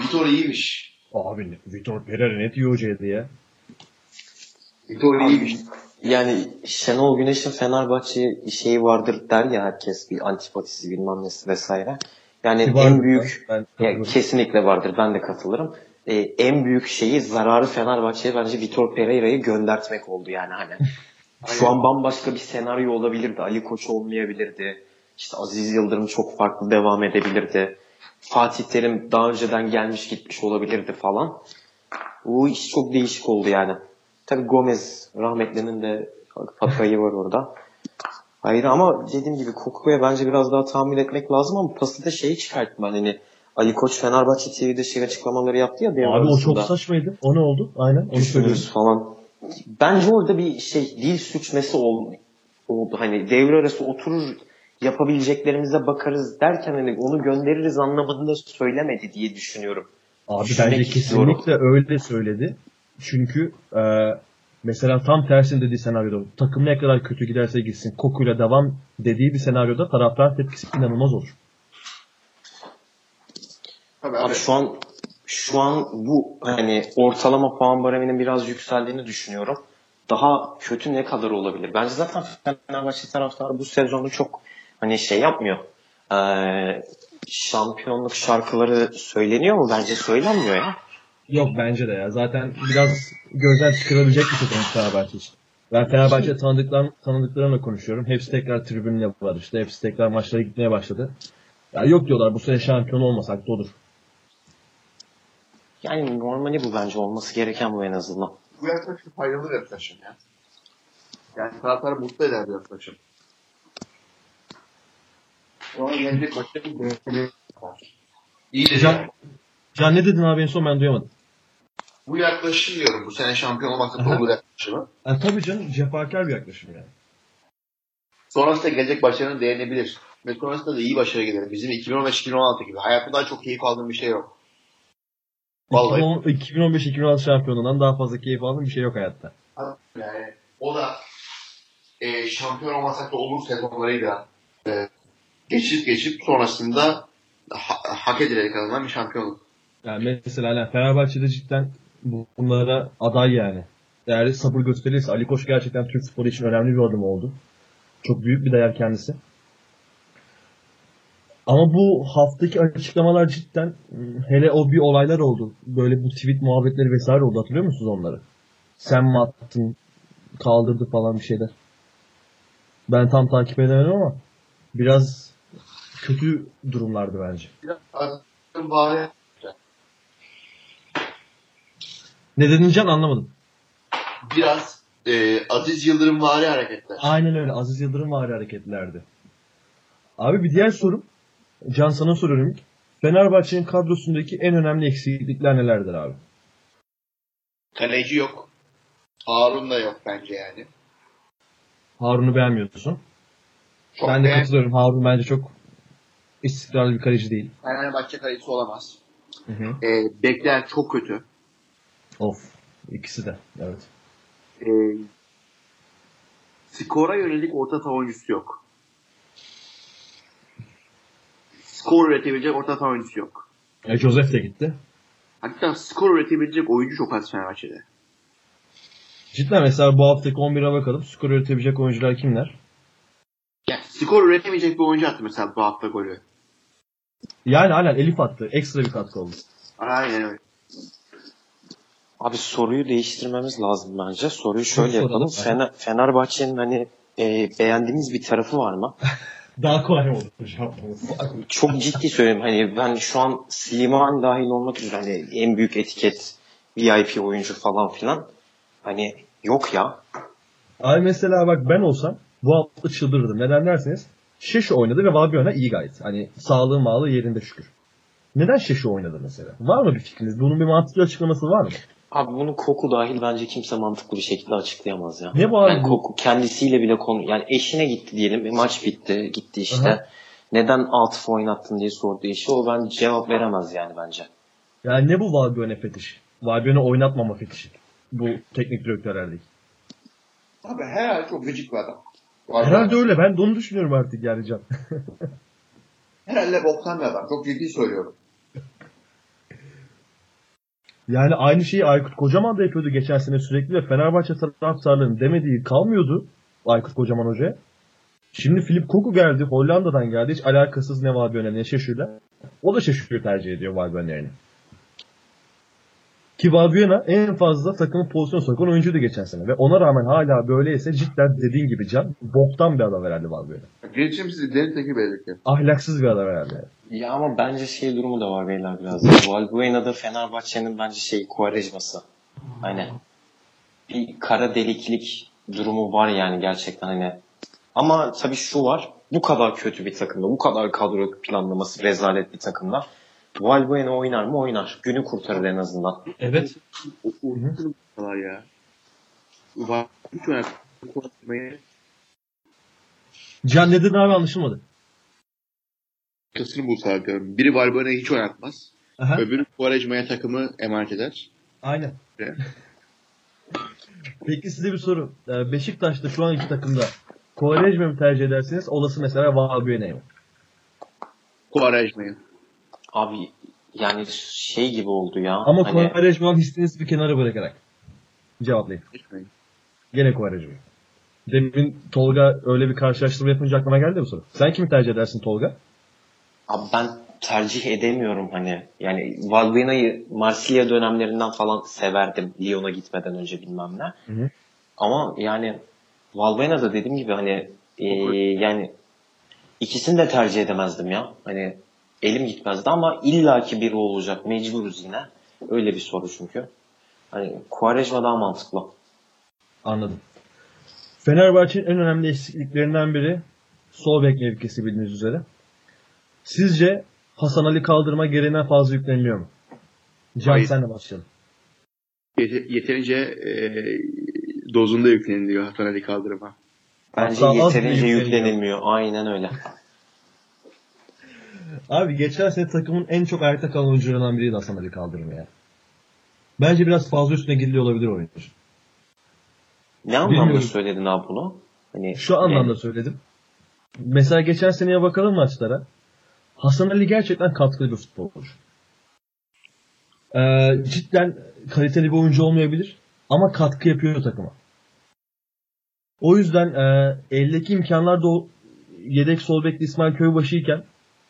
Vitor iyiymiş. Abi Vitor Pereira ne diyor hocaydı ya? Vitor iyiymiş. Yani Şenol Güneş'in Fenerbahçe şeyi vardır der ya herkes bir antipatisi bilmem nesi vesaire. Yani Vardı en büyük Ben Ya, katılıyorum. kesinlikle vardır. Ben de katılırım. Ee, en büyük şeyi zararı Fenerbahçe'ye bence Vitor Pereira'yı göndertmek oldu yani hani. <laughs> Şu an bambaşka bir senaryo olabilirdi. Ali Koç olmayabilirdi. İşte Aziz Yıldırım çok farklı devam edebilirdi. Fatih Terim daha önceden gelmiş gitmiş olabilirdi falan. Bu iş çok değişik oldu yani. Tabii Gomez rahmetlinin de payı var orada. Hayır ama dediğim gibi Koku'ya bence biraz daha tahmin etmek lazım ama pası da şeyi çıkarttım ben hani Ali Koç Fenerbahçe TV'de şey açıklamaları yaptı ya Abi o çok arasında. saçmaydı. O ne oldu? Aynen onu söylüyoruz. Falan. Bence orada bir şey dil sürçmesi oldu. Hani devre arası oturur yapabileceklerimize bakarız derken hani onu göndeririz anlamında söylemedi diye düşünüyorum. Abi Düşünmek bence istiyorum. kesinlikle öyle söyledi. Çünkü e, mesela tam tersini dediği senaryoda takım ne kadar kötü giderse gitsin kokuyla devam dediği bir senaryoda taraftar tepkisi inanılmaz olur. Abi. şu an şu an bu hani ortalama puan bareminin biraz yükseldiğini düşünüyorum. Daha kötü ne kadar olabilir? Bence zaten Fenerbahçe taraftarı bu sezonu çok hani şey yapmıyor. Ee, şampiyonluk şarkıları söyleniyor mu? Bence söylenmiyor ya. Yok bence de ya. Zaten biraz gözden çıkarabilecek bir sezon Fenerbahçe için. Ben Fenerbahçe tanıdıklar, tanıdıklarımla konuşuyorum. Hepsi tekrar tribünle var işte. Hepsi tekrar maçlara gitmeye başladı. Ya yok diyorlar bu sene şampiyon olmasak da olur. Yani normali bu bence olması gereken bu en azından. Bu yaklaşım faydalı bir yaklaşım ya. Yani taraftarı mutlu eder bir yaklaşım. Ona gelecek başka bir. İyi de Can, Can ne dedin abi en son ben duyamadım. bu yaklaşım diyorum. Bu sene şampiyon olmakta doğru yaklaşımı. Yani tabii canım cefakar bir yaklaşım yani. Sonrasında gelecek başarının değinebilir. Ve sonrasında da iyi başarı gelir. Bizim 2015-2016 gibi. Hayatımda çok keyif aldığım bir şey yok. Vallahi. 2015-2016 şampiyonundan daha fazla keyif aldığım bir şey yok hayatta. Yani o da e, şampiyon olmasak da olur sezonlarıyla e, geçip geçip sonrasında ha- hak edilerek kazanan bir şampiyonluk. Yani mesela hani Fenerbahçe'de cidden bu- bunlara aday yani. Eğer sabır gösterirse Ali Koç gerçekten Türk futbolu için önemli bir adım oldu. Çok büyük bir değer kendisi. Ama bu haftaki açıklamalar cidden hele o bir olaylar oldu. Böyle bu tweet muhabbetleri vesaire oldu. Hatırlıyor musunuz onları? Sen mi attın? Kaldırdı falan bir şeyler. Ben tam takip edemedim ama biraz kötü durumlardı bence. Biraz bari Ne dedin Can anlamadım. biraz e, Aziz Yıldırım vari hareketler. Aynen öyle. Aziz Yıldırım var hareketlerdi. Abi bir diğer sorum. Can sana soruyorum ilk. Fenerbahçe'nin kadrosundaki en önemli eksiklikler nelerdir abi? Kaleci yok. Harun da yok bence yani. Harun'u beğenmiyorsun. Çok ben de beğen- katılıyorum. Harun bence çok istikrarlı bir kaleci değil. Fenerbahçe kalecisi olamaz. Hı hı. E, bekler çok kötü. Of. İkisi de. Evet. E, skora yönelik orta saha oyuncusu yok. Skor üretebilecek orta saha oyuncusu yok. E, Joseph de gitti. Hatta skor üretebilecek oyuncu çok az Fenerbahçe'de. Cidden mesela bu haftaki 11'e bakalım. Skor üretebilecek oyuncular kimler? Yani skor üretemeyecek bir oyuncu attı mesela bu hafta golü. Yani aynen Elif attı. Ekstra bir katkı oldu. Aynen öyle. Abi soruyu değiştirmemiz lazım bence. Soruyu şöyle soralım, yapalım. Fener, Fenerbahçe'nin hani e, beğendiğimiz bir tarafı var mı? <laughs> Daha kolay yapmamız. Çok ciddi söylüyorum. Hani ben şu an Slimani dahil olmak üzere hani en büyük etiket VIP oyuncu falan filan. Hani yok ya. Abi mesela bak ben olsam bu hafta çıldırırdım. Neden derseniz Şeşu oynadı ve Vabiona iyi gayet. Hani sağlığı mağlığı yerinde şükür. Neden Şeşu oynadı mesela? Var mı bir fikriniz? Bunun bir mantıklı açıklaması var mı? Abi bunu Koku dahil bence kimse mantıklı bir şekilde açıklayamaz ya. Ne bu abi Yani? Koku kendisiyle bile konu yani eşine gitti diyelim. Bir maç bitti. Gitti işte. Aha. Neden Atıf oynattın diye sorduğu işi o ben cevap veremez yani bence. Yani ne bu Vabiona fetişi? Vabiona oynatmama fetişi. Bu teknik direktörlerdeki. Abi herhalde çok gıcık bir adam. Herhalde öyle. Ben de onu düşünüyorum artık yani Can. Herhalde boktan bir adam. Çok ciddi söylüyorum. <laughs> Yani aynı şeyi Aykut Kocaman da yapıyordu geçen sene sürekli ve Fenerbahçe taraftarlarının demediği kalmıyordu Aykut Kocaman Hoca'ya. Şimdi Filip Koku geldi. Hollanda'dan geldi. Hiç alakasız ne Valbuena ne Şeşu'yla. O da Şeşu'yu tercih ediyor Valbuena yerine. Ki Valbuena en fazla takımı pozisyon sokan oyuncuydu geçen sene. Ve ona rağmen hala böyleyse cidden dediğin gibi Can boktan bir adam herhalde Valbuena. Girişimsiz derin teki belirli. Ahlaksız bir adam herhalde. Ya ama bence şey durumu da var beyler biraz. Valbuena'da Fenerbahçe'nin bence şey Kuarejması. Hani bir kara deliklik durumu var yani gerçekten hani. Ama tabii şu var. Bu kadar kötü bir takımda, bu kadar kadro planlaması rezalet bir takımda. Valbuena oynar mı? Oynar. Günü kurtarır en azından. Evet. Var ya. Can ne dedin abi anlaşılmadı. Kasını bulsalar diyorum. Biri Valbuena'yı hiç oynatmaz. Aha. Öbürü Quaresma'ya takımı emanet eder. Aynen. Peki size bir soru. Ee, Beşiktaş'ta şu an iki takımda Kovalejme mi tercih edersiniz? Olası mesela Valbuena'yı mı? Quaresma'yı. Abi yani şey gibi oldu ya. Ama hani, Kovalejme'yi hissinizi bir kenara bırakarak cevaplayın. Gene Kovalejme. Demin Tolga öyle bir karşılaştırma yapınca aklıma geldi bu soru. Sen kimi tercih edersin Tolga? Abi ben tercih edemiyorum hani. Yani Valbuena'yı Marsilya dönemlerinden falan severdim. Lyon'a gitmeden önce bilmem ne. hı. Ama yani Valbuena da dediğim gibi hani e, yani ikisini de tercih edemezdim ya. Hani elim gitmezdi ama illaki biri olacak. Mecburuz yine. Öyle bir soru çünkü. Hani Quaresma daha mantıklı. Anladım. Fenerbahçe'nin en önemli eksikliklerinden biri sol bek mevkisi bildiğiniz üzere. Sizce Hasan Ali kaldırma gereğinden fazla yükleniliyor mu? Can Hayır. senle başlayalım. Yete- yeterince e, dozunda yükleniliyor Hasan Ali kaldırıma. Bence Hatta yeterince yükleniliyor. yüklenilmiyor. Aynen öyle. Abi geçen sene takımın en çok ayakta kalan oyuncularından biriydi Hasan Ali kaldırma ya. Bence biraz fazla üstüne gidiliyor olabilir oyuncu. Ne anlamda Bilmiyorum. söyledin abi bunu? Hani Şu anlamda söyledim. Mesela geçen seneye bakalım maçlara. Hasan Ali gerçekten katkılı bir futbolcu. Ee, cidden kaliteli bir oyuncu olmayabilir ama katkı yapıyor takıma. O yüzden e, eldeki imkanlar da o yedek sol bekli İsmail Köybaşı iken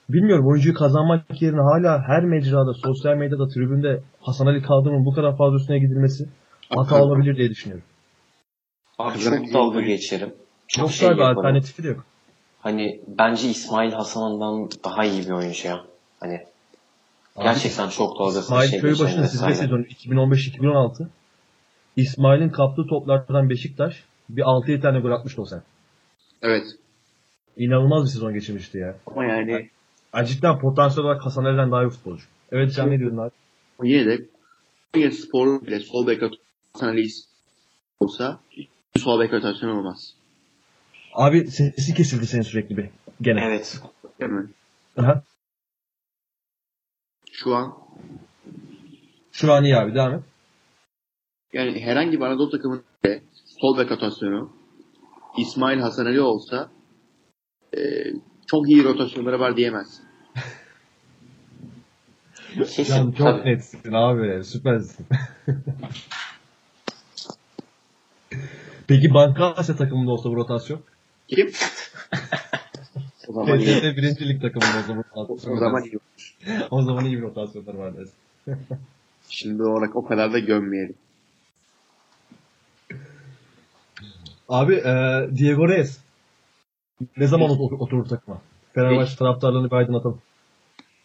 bilmiyorum oyuncuyu kazanmak yerine hala her mecrada, sosyal medyada, tribünde Hasan Ali Kaldırım'ın bu kadar fazla üstüne gidilmesi hata Abi, olabilir diye düşünüyorum. Abi çok dalga geçerim. Çok Yoksa şey yaparım. alternatifi de yok. Hani bence İsmail Hasan'dan daha iyi bir oyuncu ya. Hani gerçekten çok dalgasını İsmail şey Köybaşı'nın sizde sezonu 2015-2016 İsmail'in kaptığı toplardan Beşiktaş bir 6-7 tane gol atmıştı o sene. Evet. İnanılmaz bir sezon geçirmişti ya. Ama yani Yani cidden potansiyel olarak Hasan Ali'den daha iyi futbolcu. Evet sen ne diyordun abi? yine de Konya Spor'un bile sol bek Hasan Ali olsa sol bek rotasyon olmaz. Abi sesi kesildi senin sürekli bir. Gene. Evet. Aha. Şu an Şu an iyi abi devam et. yani herhangi bir Anadolu takımının sol bek rotasyonu İsmail Hasan Ali olsa e, çok iyi rotasyonları var diyemez. Kesin. Can çok tabii. netsin abi. Süpersin. <laughs> Peki Bankasya takımında olsa bu rotasyon? Kim? <laughs> o zaman iyi. TFF birincilik takımında olsa bu rotasyon. O zaman iyi. o zaman iyi bir rotasyonlar var dersin. <laughs> Şimdi olarak o kadar da gömmeyelim. Abi e, Diego Reyes ne zaman ot- oturur takıma? Fenerbahçe taraftarlarını bir aydınlatalım.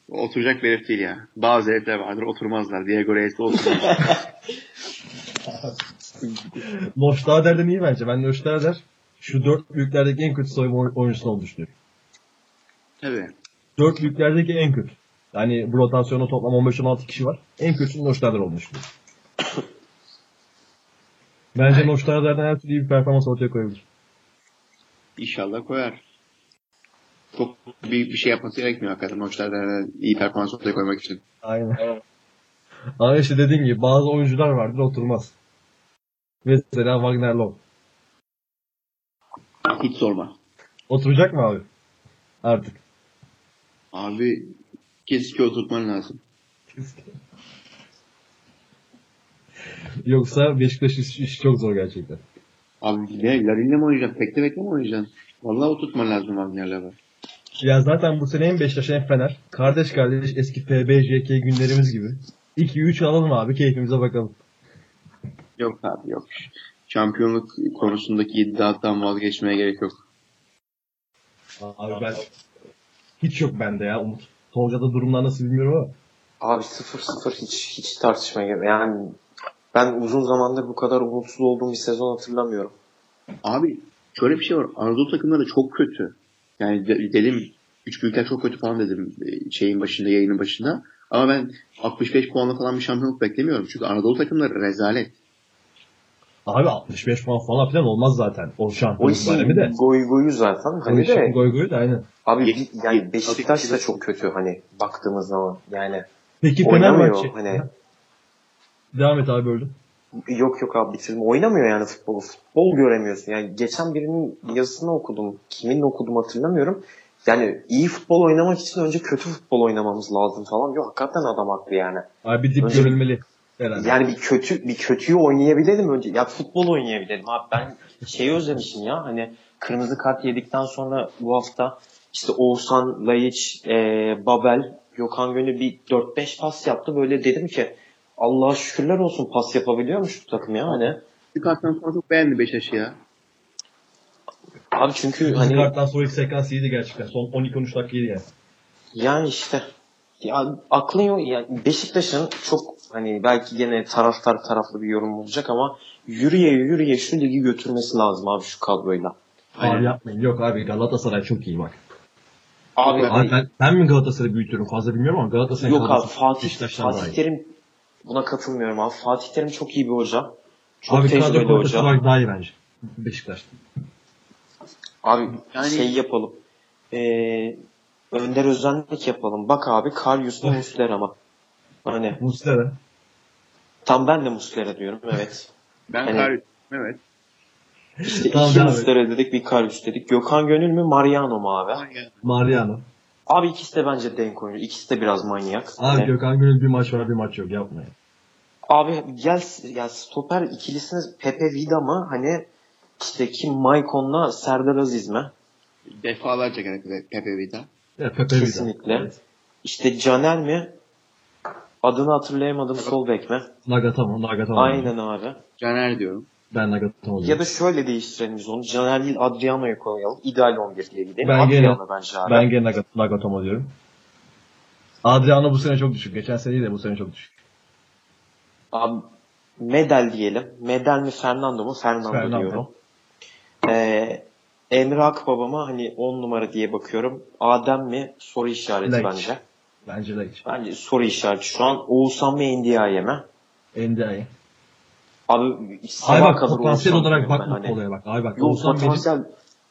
Oturacak bir herif değil ya. Bazı herifler vardır oturmazlar. Diego Reyes'de oturmaz. <laughs> Noştader'den iyi bence. Ben Noştader şu dört büyüklerdeki en kötü soyunma oy- oyuncusu olduğunu düşünüyorum. Tabii. Dört büyüklerdeki en kötü. Yani bu rotasyonda toplam 15-16 kişi var. En kötüsü Noştader olduğunu düşünüyorum. <coughs> Bence Noştader'den her türlü iyi bir performans ortaya koyabilir. İnşallah koyar. Çok büyük bir şey yapması gerekmiyor hakikaten. Maçlarda iyi performans ortaya koymak için. Aynen. Ama işte dediğim gibi bazı oyuncular vardır oturmaz. Mesela Wagner Love. Hiç sorma. Oturacak mı abi? Artık. Abi kesinlikle oturtman lazım. Yoksa Beşiktaş iş, iş çok zor gerçekten. Abi ne? Larin'le mi oynayacaksın? Tekte bekle mi oynayacaksın? Vallahi oturtman lazım Wagner'le bak. Ya zaten bu sene hem Beşiktaş hem Fener. Kardeş kardeş eski PBJK günlerimiz gibi. 2-3 alalım abi keyfimize bakalım. Yok abi yok. Şampiyonluk konusundaki iddiadan vazgeçmeye gerek yok. Abi ben hiç yok bende ya Umut. Tolga'da durumlar nasıl bilmiyorum ama. Abi 0-0 hiç hiç tartışmaya gerek. Yani ben uzun zamandır bu kadar umutsuz olduğum bir sezon hatırlamıyorum. Abi şöyle bir şey var. Anadolu takımları çok kötü. Yani de- dedim üç büyükler çok kötü falan dedim e, şeyin başında yayının başında. Ama ben 65 puanla falan bir şampiyonluk beklemiyorum. Çünkü Anadolu takımları rezalet. Abi 65 puan falan filan olmaz zaten. O O şampiyonluk baremi de. goy goyu zaten. Hani işin de goy goyu da aynen. abi yani Beşiktaş da çok kötü hani baktığımız zaman. Yani Peki oynamıyor Fenerbahçe. hani. Devam et abi öldüm. Yok yok abi bitirdim. Oynamıyor yani futbolu. Futbol göremiyorsun. Yani geçen birinin yazısını okudum. Kimin okudum hatırlamıyorum. Yani iyi futbol oynamak için önce kötü futbol oynamamız lazım falan diyor. Hakikaten adam haklı yani. Abi bir dip Önce- görülmeli. Herhalde. Yani bir kötü bir kötüyü oynayabilelim önce. Ya futbol oynayabilelim. Abi ben şeyi özlemişim ya. Hani kırmızı kart yedikten sonra bu hafta işte Oğuzhan, Layiç, e, Babel, Gökhan Gönül bir 4-5 pas yaptı. Böyle dedim ki Allah'a şükürler olsun pas yapabiliyormuş bu takım ya hani. Bir karttan sonra çok beğendi Beşiktaş'ı ya. Abi çünkü hani karttan sonraki sekans iyiydi gerçekten. Son 12-13 dakika iyiydi yani. yani işte ya aklın yok yani Beşiktaş'ın çok hani belki gene taraftar taraflı bir yorum olacak ama yürüye yürüye şu ligi götürmesi lazım abi şu kadroyla. Aynen. Abi yapmayın. Yok abi Galatasaray çok iyi bak. Abi, Abi ben, ben mi Galatasaray'ı büyütüyorum fazla bilmiyorum ama Galatasaray Yok abi Fatih, Fatih. Terim buna katılmıyorum abi. Fatih Terim çok iyi bir hoca. Çok Abi kadro tecrübeli kalitesi hoca. olarak daha iyi bence. Beşiktaş'ta. Abi Yani- şey yapalım. Ee, Önder Özenlik yapalım. Bak abi Karyus mu Muslera mı? Hani Muslera. tam ben de Muslera diyorum evet. <laughs> Ben Hani- Kar- evet. İşte Tamam, iki. Muslera dedik bir Karyus dedik. Gökhan Gönül mü Mariano mu abi? Mariano. Abi ikisi de bence denk oyuncu. İkisi de biraz manyak. Abi Hani- Gökhan Gönül bir maç var bir maç yok yapmayın. Abi gel ya stoper ikilisiniz Pepe Vida mı? Hani İşte kim Maykon'la Serdar Aziz mi? Defalarca gene Pepe Vida. Evet, Pepe Vida. Kesinlikle. Evet. İşte Caner mi? Adını hatırlayamadım sol bek mi? Nagatomo, Nagatomo. Aynen abi. Caner diyorum. Ben Nagatomo. Ya da şöyle değiştirelim biz onu. Caner değil Adriano'yu koyalım. İdeal 11 diye gidelim. Ben gene- Adriano bence abi. Ben gene Nagat- Nagatomo diyorum. Adriano bu sene çok düşük. Geçen sene değil de bu sene çok düşük. Abi Medel diyelim. Medel mi Fernando mu? Fernando, Fernando. diyorum. Ee, Emre Akbaba'ma hani 10 numara diye bakıyorum. Adem mi? Soru işareti Lek. bence. Bence de hiç. Bence soru işareti şu an. Oğuzhan mı Ndiaye mi? NDI. Abi Ay bak kadar potansiyel olarak bak hani. olaya bak. Ay bak. Yok Oğuzhan benim potansiyel.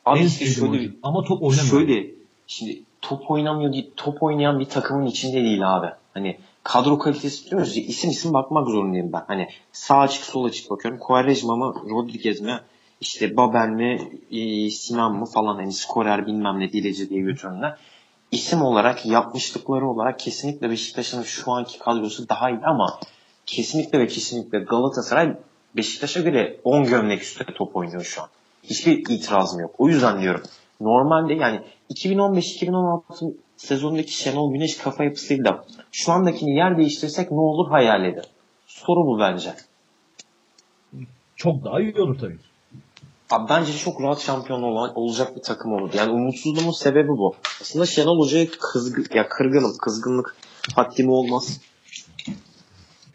Abi en işte şöyle, oyuncu. Ama top oynamıyor. Şöyle şimdi top oynamıyor değil, top oynayan bir takımın içinde değil abi. Hani kadro kalitesi diyoruz ya isim isim bakmak zorundayım ben. Hani sağ açık sol açık bakıyorum. Quaresma mı Rodriguez mi işte Babel mi e, Sinan mı falan hani skorer bilmem ne dileci diye götürenler. İsim olarak yapmışlıkları olarak kesinlikle Beşiktaş'ın şu anki kadrosu daha iyi ama kesinlikle ve kesinlikle Galatasaray Beşiktaş'a göre 10 gömlek üstüne top oynuyor şu an. Hiçbir itirazım yok. O yüzden diyorum. Normalde yani 2015-2016 sezonundaki Şenol Güneş kafa yapısıyla şu andakini yer değiştirsek ne olur hayal edin. Soru bu bence. Çok daha iyi olur tabii. Abi bence çok rahat şampiyon olan, olacak bir takım olur. Yani umutsuzluğumun sebebi bu. Aslında Şenol Hoca'ya kızgın, ya kırgınım. Kızgınlık haddimi olmaz.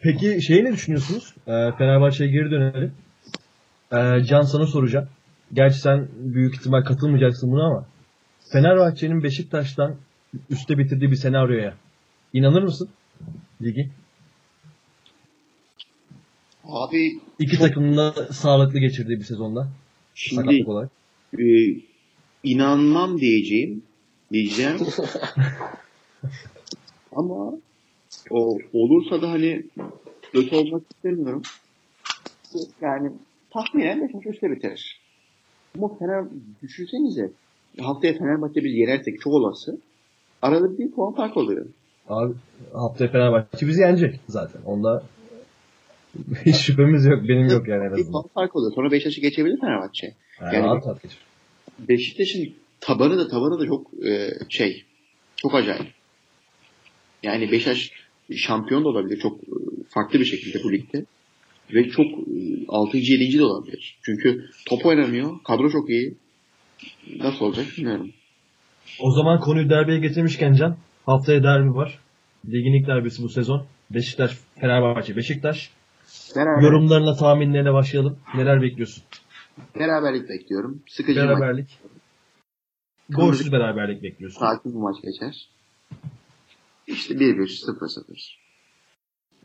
Peki şeyi ne düşünüyorsunuz? Ee, Fenerbahçe'ye geri dönelim. Ee, Can sana soracağım. Gerçi sen büyük ihtimal katılmayacaksın buna ama Fenerbahçe'nin Beşiktaş'tan üstte bitirdiği bir senaryoya inanır mısın? Ligi. Abi İki takımın da sağlıklı geçirdiği bir sezonda. şimdi e, inanmam diyeceğim. Diyeceğim. <laughs> Ama o olursa da hani kötü olmak istemiyorum. Yani tahminen Beşiktaş üstte bitirir. Ama Fener düşünsenize haftaya Fenerbahçe biz yenersek çok olası arada bir puan fark oluyor. Abi haftaya Fenerbahçe bizi yenecek zaten. Onda <laughs> hiç şüphemiz yok. Benim yok yani en Bir azından. puan fark oluyor. Sonra Beşiktaş'ı geçebilir Fenerbahçe. Yani Yani- rahat rahat geçer. Beşiktaş'ın tabanı da tabanı da çok e, şey çok acayip. Yani Beşiktaş şampiyon da olabilir çok e, farklı bir şekilde bu ligde. Ve çok e, 6. 7. de olabilir. Çünkü top oynamıyor. Kadro çok iyi. Nasıl olacak bilmiyorum. O zaman konuyu derbiye getirmişken Can, haftaya derbi var. Ligin ilk derbisi bu sezon. Beşiktaş, Fenerbahçe, Beşiktaş. Beraber, Yorumlarına, tahminlerine başlayalım. Neler bekliyorsun? Beraberlik bekliyorum. Sıkıcı bir maç. Beraberlik. Golsüz beraberlik bekliyorsun. Sakin bir maç geçer. İşte 1-1, 0-0.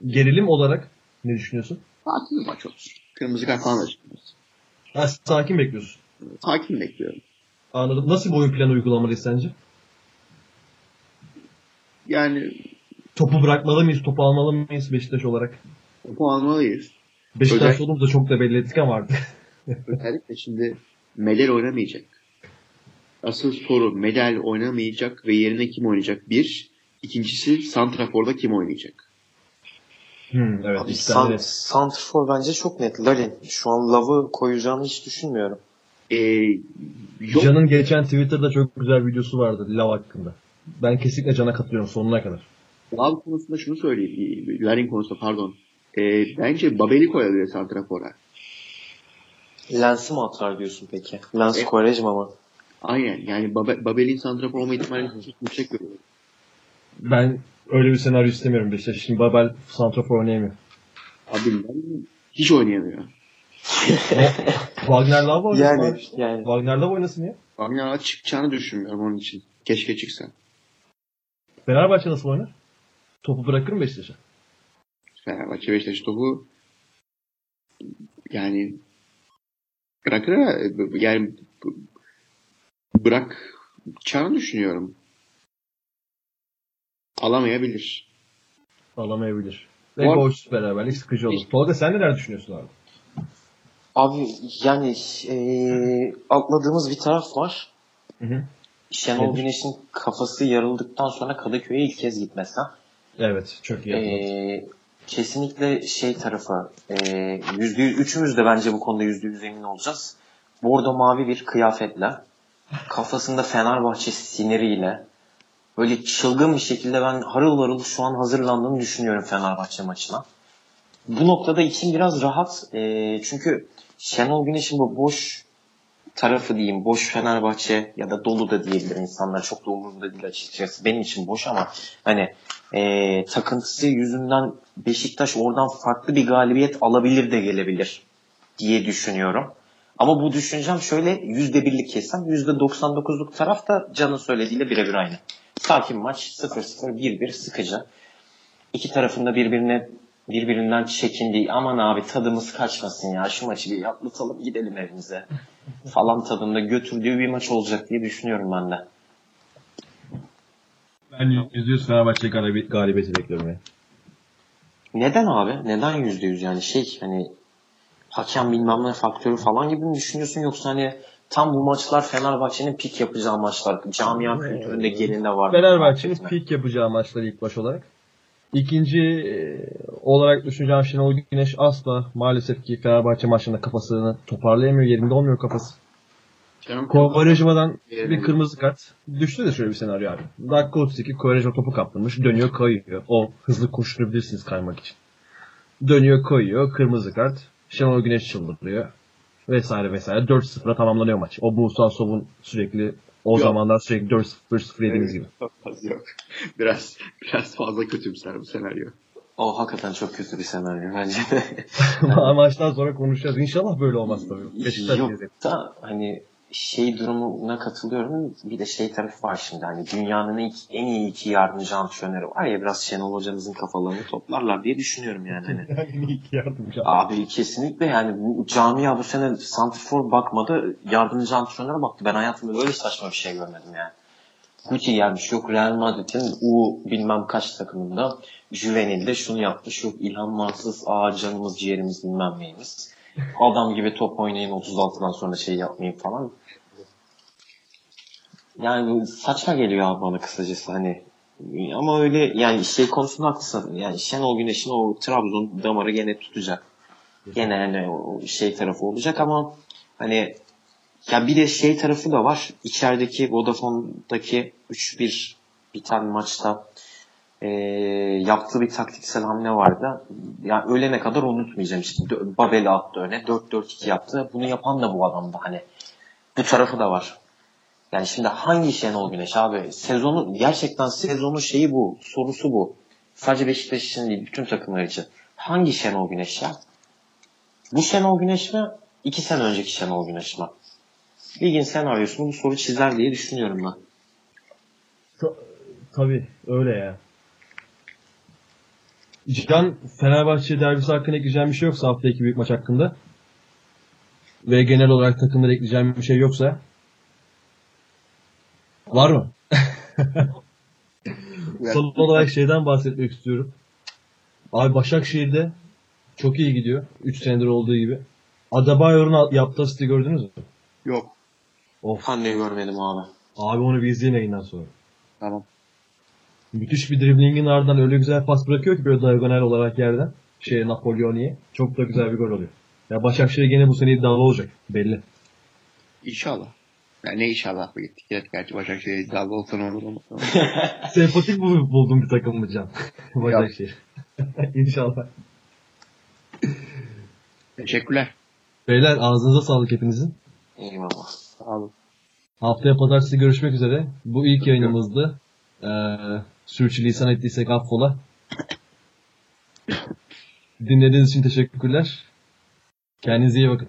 Gerilim olarak ne düşünüyorsun? Sakin bir maç olur. Kırmızı kart falan da çıkmaz. Ha, sakin bekliyorsun. Sakin bekliyorum. Anladım. Nasıl bir oyun planı uygulamalıyız sence? Yani Topu bırakmalı mıyız? Topu almalı mıyız Beşiktaş olarak? topu almalıyız. Beşiktaş Özellikle- olduğumuzda çok da belli ettik ama artık. <laughs> Özellikle şimdi Medel oynamayacak. Asıl soru Medel oynamayacak ve yerine kim oynayacak? Bir. İkincisi Santrafor'da kim oynayacak? Hmm, evet. Abi, iki San, tane net. Santrfor bence çok net. Larin. Şu an Love'ı koyacağını hiç düşünmüyorum. Ee, yok. Can'ın geçen Twitter'da çok güzel videosu vardı Lav hakkında. Ben kesinlikle Can'a katılıyorum sonuna kadar. Lav konusunda şunu söyleyeyim. Larin konusunda pardon. Ee, bence Babel'i koyabilir Santrafor'a. Lens'i mi atar diyorsun peki? Lens Evet. Quaresma mı? Aynen. Yani Babe- Babel'in Santrafor olma ihtimali çok yüksek görüyorum. Ben öyle bir senaryo istemiyorum Beşiktaş. Şimdi Babel Santrafor oynayamıyor. Abi ben hiç oynayamıyor. <laughs> Wagner Love oynasın Yani abi işte. yani Wagner Love oynasın ya. Wagner'a çıkacağını düşünmüyorum onun için. Keşke çıksa. Fenerbahçe nasıl oynar? Topu bırakır mı Beşiktaş'a? Fenerbahçe Beşiktaş topu yani bırakır yani bırakacağını düşünüyorum. Alamayabilir. Alamayabilir. Ve ar- golsüz beraberlik sıkıcı olur. Tolga sen neler düşünüyorsun abi? abi yani eee, atladığımız bir taraf var. Hı hı. Şenol Nedir? Güneş'in kafası yarıldıktan sonra Kadıköy'e ilk kez gitmesi. Evet çok iyi. Ee, kesinlikle şey tarafı ee, yüzde yüz, üçümüz de bence bu konuda yüzde yüz emin olacağız. bordo mavi bir kıyafetle kafasında Fenerbahçe siniriyle böyle çılgın bir şekilde ben harıl harıl şu an hazırlandığını düşünüyorum Fenerbahçe maçına. Bu noktada için biraz rahat. E, çünkü Şenol Güneş'in bu boş tarafı diyeyim boş Fenerbahçe ya da dolu da diyebilir insanlar çok da umurumda değil açıkçası benim için boş ama hani e, takıntısı yüzünden Beşiktaş oradan farklı bir galibiyet alabilir de gelebilir diye düşünüyorum. Ama bu düşüncem şöyle yüzde birlik kessem yüzde 99'luk taraf da Can'ın söylediğiyle birebir aynı. Sakin maç 0-0 1-1 sıkıcı. İki tarafında birbirine birbirinden çekindiği aman abi tadımız kaçmasın ya şu maçı bir atlatalım gidelim evimize <laughs> falan tadında götürdüğü bir maç olacak diye düşünüyorum ben de. Ben %100 Fenerbahçe galibiyeti, galibiyeti bekliyorum ya. Neden abi? Neden %100 yani şey hani hakem bilmem ne faktörü falan gibi mi düşünüyorsun yoksa hani tam bu maçlar Fenerbahçe'nin pik yapacağı maçlar. Camia kültüründe gelinde var. Fenerbahçe'nin pik yapacağı maçlar ilk baş olarak. İkinci e, olarak düşüneceğim Şenol Güneş asla maalesef ki Fenerbahçe maçında kafasını toparlayamıyor. Yerinde olmuyor kafası. Kovarejma'dan bir kırmızı kart. Düştü de şöyle bir senaryo abi. Dakika 32 Kovarejma topu kaptırmış. Dönüyor kayıyor. O hızlı koşturabilirsiniz kaymak için. Dönüyor koyuyor. Kırmızı kart. Şenol Güneş çıldırıyor. Vesaire vesaire. 4-0'a tamamlanıyor maç. O Musa Sov'un sürekli o Yok. zamanlar sürekli 4-0 yediğimiz gibi. Çok <laughs> yok. Biraz biraz fazla kötümser bu senaryo. O hakikaten çok kötü bir senaryo bence <laughs> de. Maçtan sonra konuşacağız. İnşallah böyle olmaz tabii. Beşiktaş Yok da hani şey durumuna katılıyorum. Bir de şey tarafı var şimdi hani dünyanın ilk, en iyi iki yardımcı antrenörü var ya biraz Şenol hocamızın kafalarını toplarlar diye düşünüyorum yani. Hani. <laughs> Yani ilk yardımcı. Abi kesinlikle yani bu camia bu sene Santifor bakmadı yardımcı antrenöre baktı. Ben hayatımda böyle saçma bir şey görmedim yani. Gucci gelmiş yok Real Madrid'in U bilmem kaç takımında Juvenil'de şunu yapmış yok İlhan Mansız aa canımız ciğerimiz bilmem neyimiz. Adam gibi top oynayın 36'dan sonra şey yapmayın falan. Yani saçma geliyor abi bana kısacası hani. Ama öyle yani şey konusunda haklısın. Yani Şenol Güneş'in o Trabzon damarı gene tutacak. Gene hani o şey tarafı olacak ama hani ya bir de şey tarafı da var. İçerideki Vodafone'daki 3-1 biten maçta e, yaptığı bir taktiksel hamle vardı. Ya ölene kadar unutmayacağım işte. Babel'i attı öne. 4-4-2 yaptı. Bunu yapan da bu adamdı hani. Bu tarafı da var. Yani şimdi hangi Şenol Güneş abi? Sezonu gerçekten sezonun şeyi bu. Sorusu bu. Sadece Beşiktaş için değil. Bütün takımlar için. Hangi Şenol Güneş ya? Bu Şenol Güneş mi? İki sene önceki Şenol Güneş mi? Ligin senaryosunu bu soru çizer diye düşünüyorum ben. Tabii öyle ya. Can Fenerbahçe derbisi hakkında ekleyeceğim bir şey yoksa haftaki büyük maç hakkında ve genel olarak takımlara ekleyeceğim bir şey yoksa var mı? <laughs> Son olarak şeyden bahsetmek istiyorum. Abi Başakşehir'de çok iyi gidiyor. 3 senedir olduğu gibi. Adebayor'un yaptığı asiti gördünüz mü? Yok. Of. De görmedim abi. Abi onu bir izleyin yayından sonra. Tamam. Müthiş bir driblingin ardından öyle güzel pas bırakıyor ki böyle diagonal olarak yerden. Şey Napoleoni'ye. Çok da güzel bir gol oluyor. Ya Başakşehir gene bu sene iddialı olacak. Belli. İnşallah. Yani ne inşallah bu gittik. Evet, gerçi Başakşehir iddialı olsa ne olur ama. <laughs> Sempatik bul- buldum bir takım mı Can? <laughs> Başakşehir. <laughs> İnşallah. Teşekkürler. Beyler ağzınıza sağlık hepinizin. Eyvallah. Sağ olun. Haftaya pazartesi görüşmek üzere. Bu ilk yayınımızdı. Ee, sürçülisan ettiysek affola. Dinlediğiniz için teşekkürler. Kendinize iyi bakın.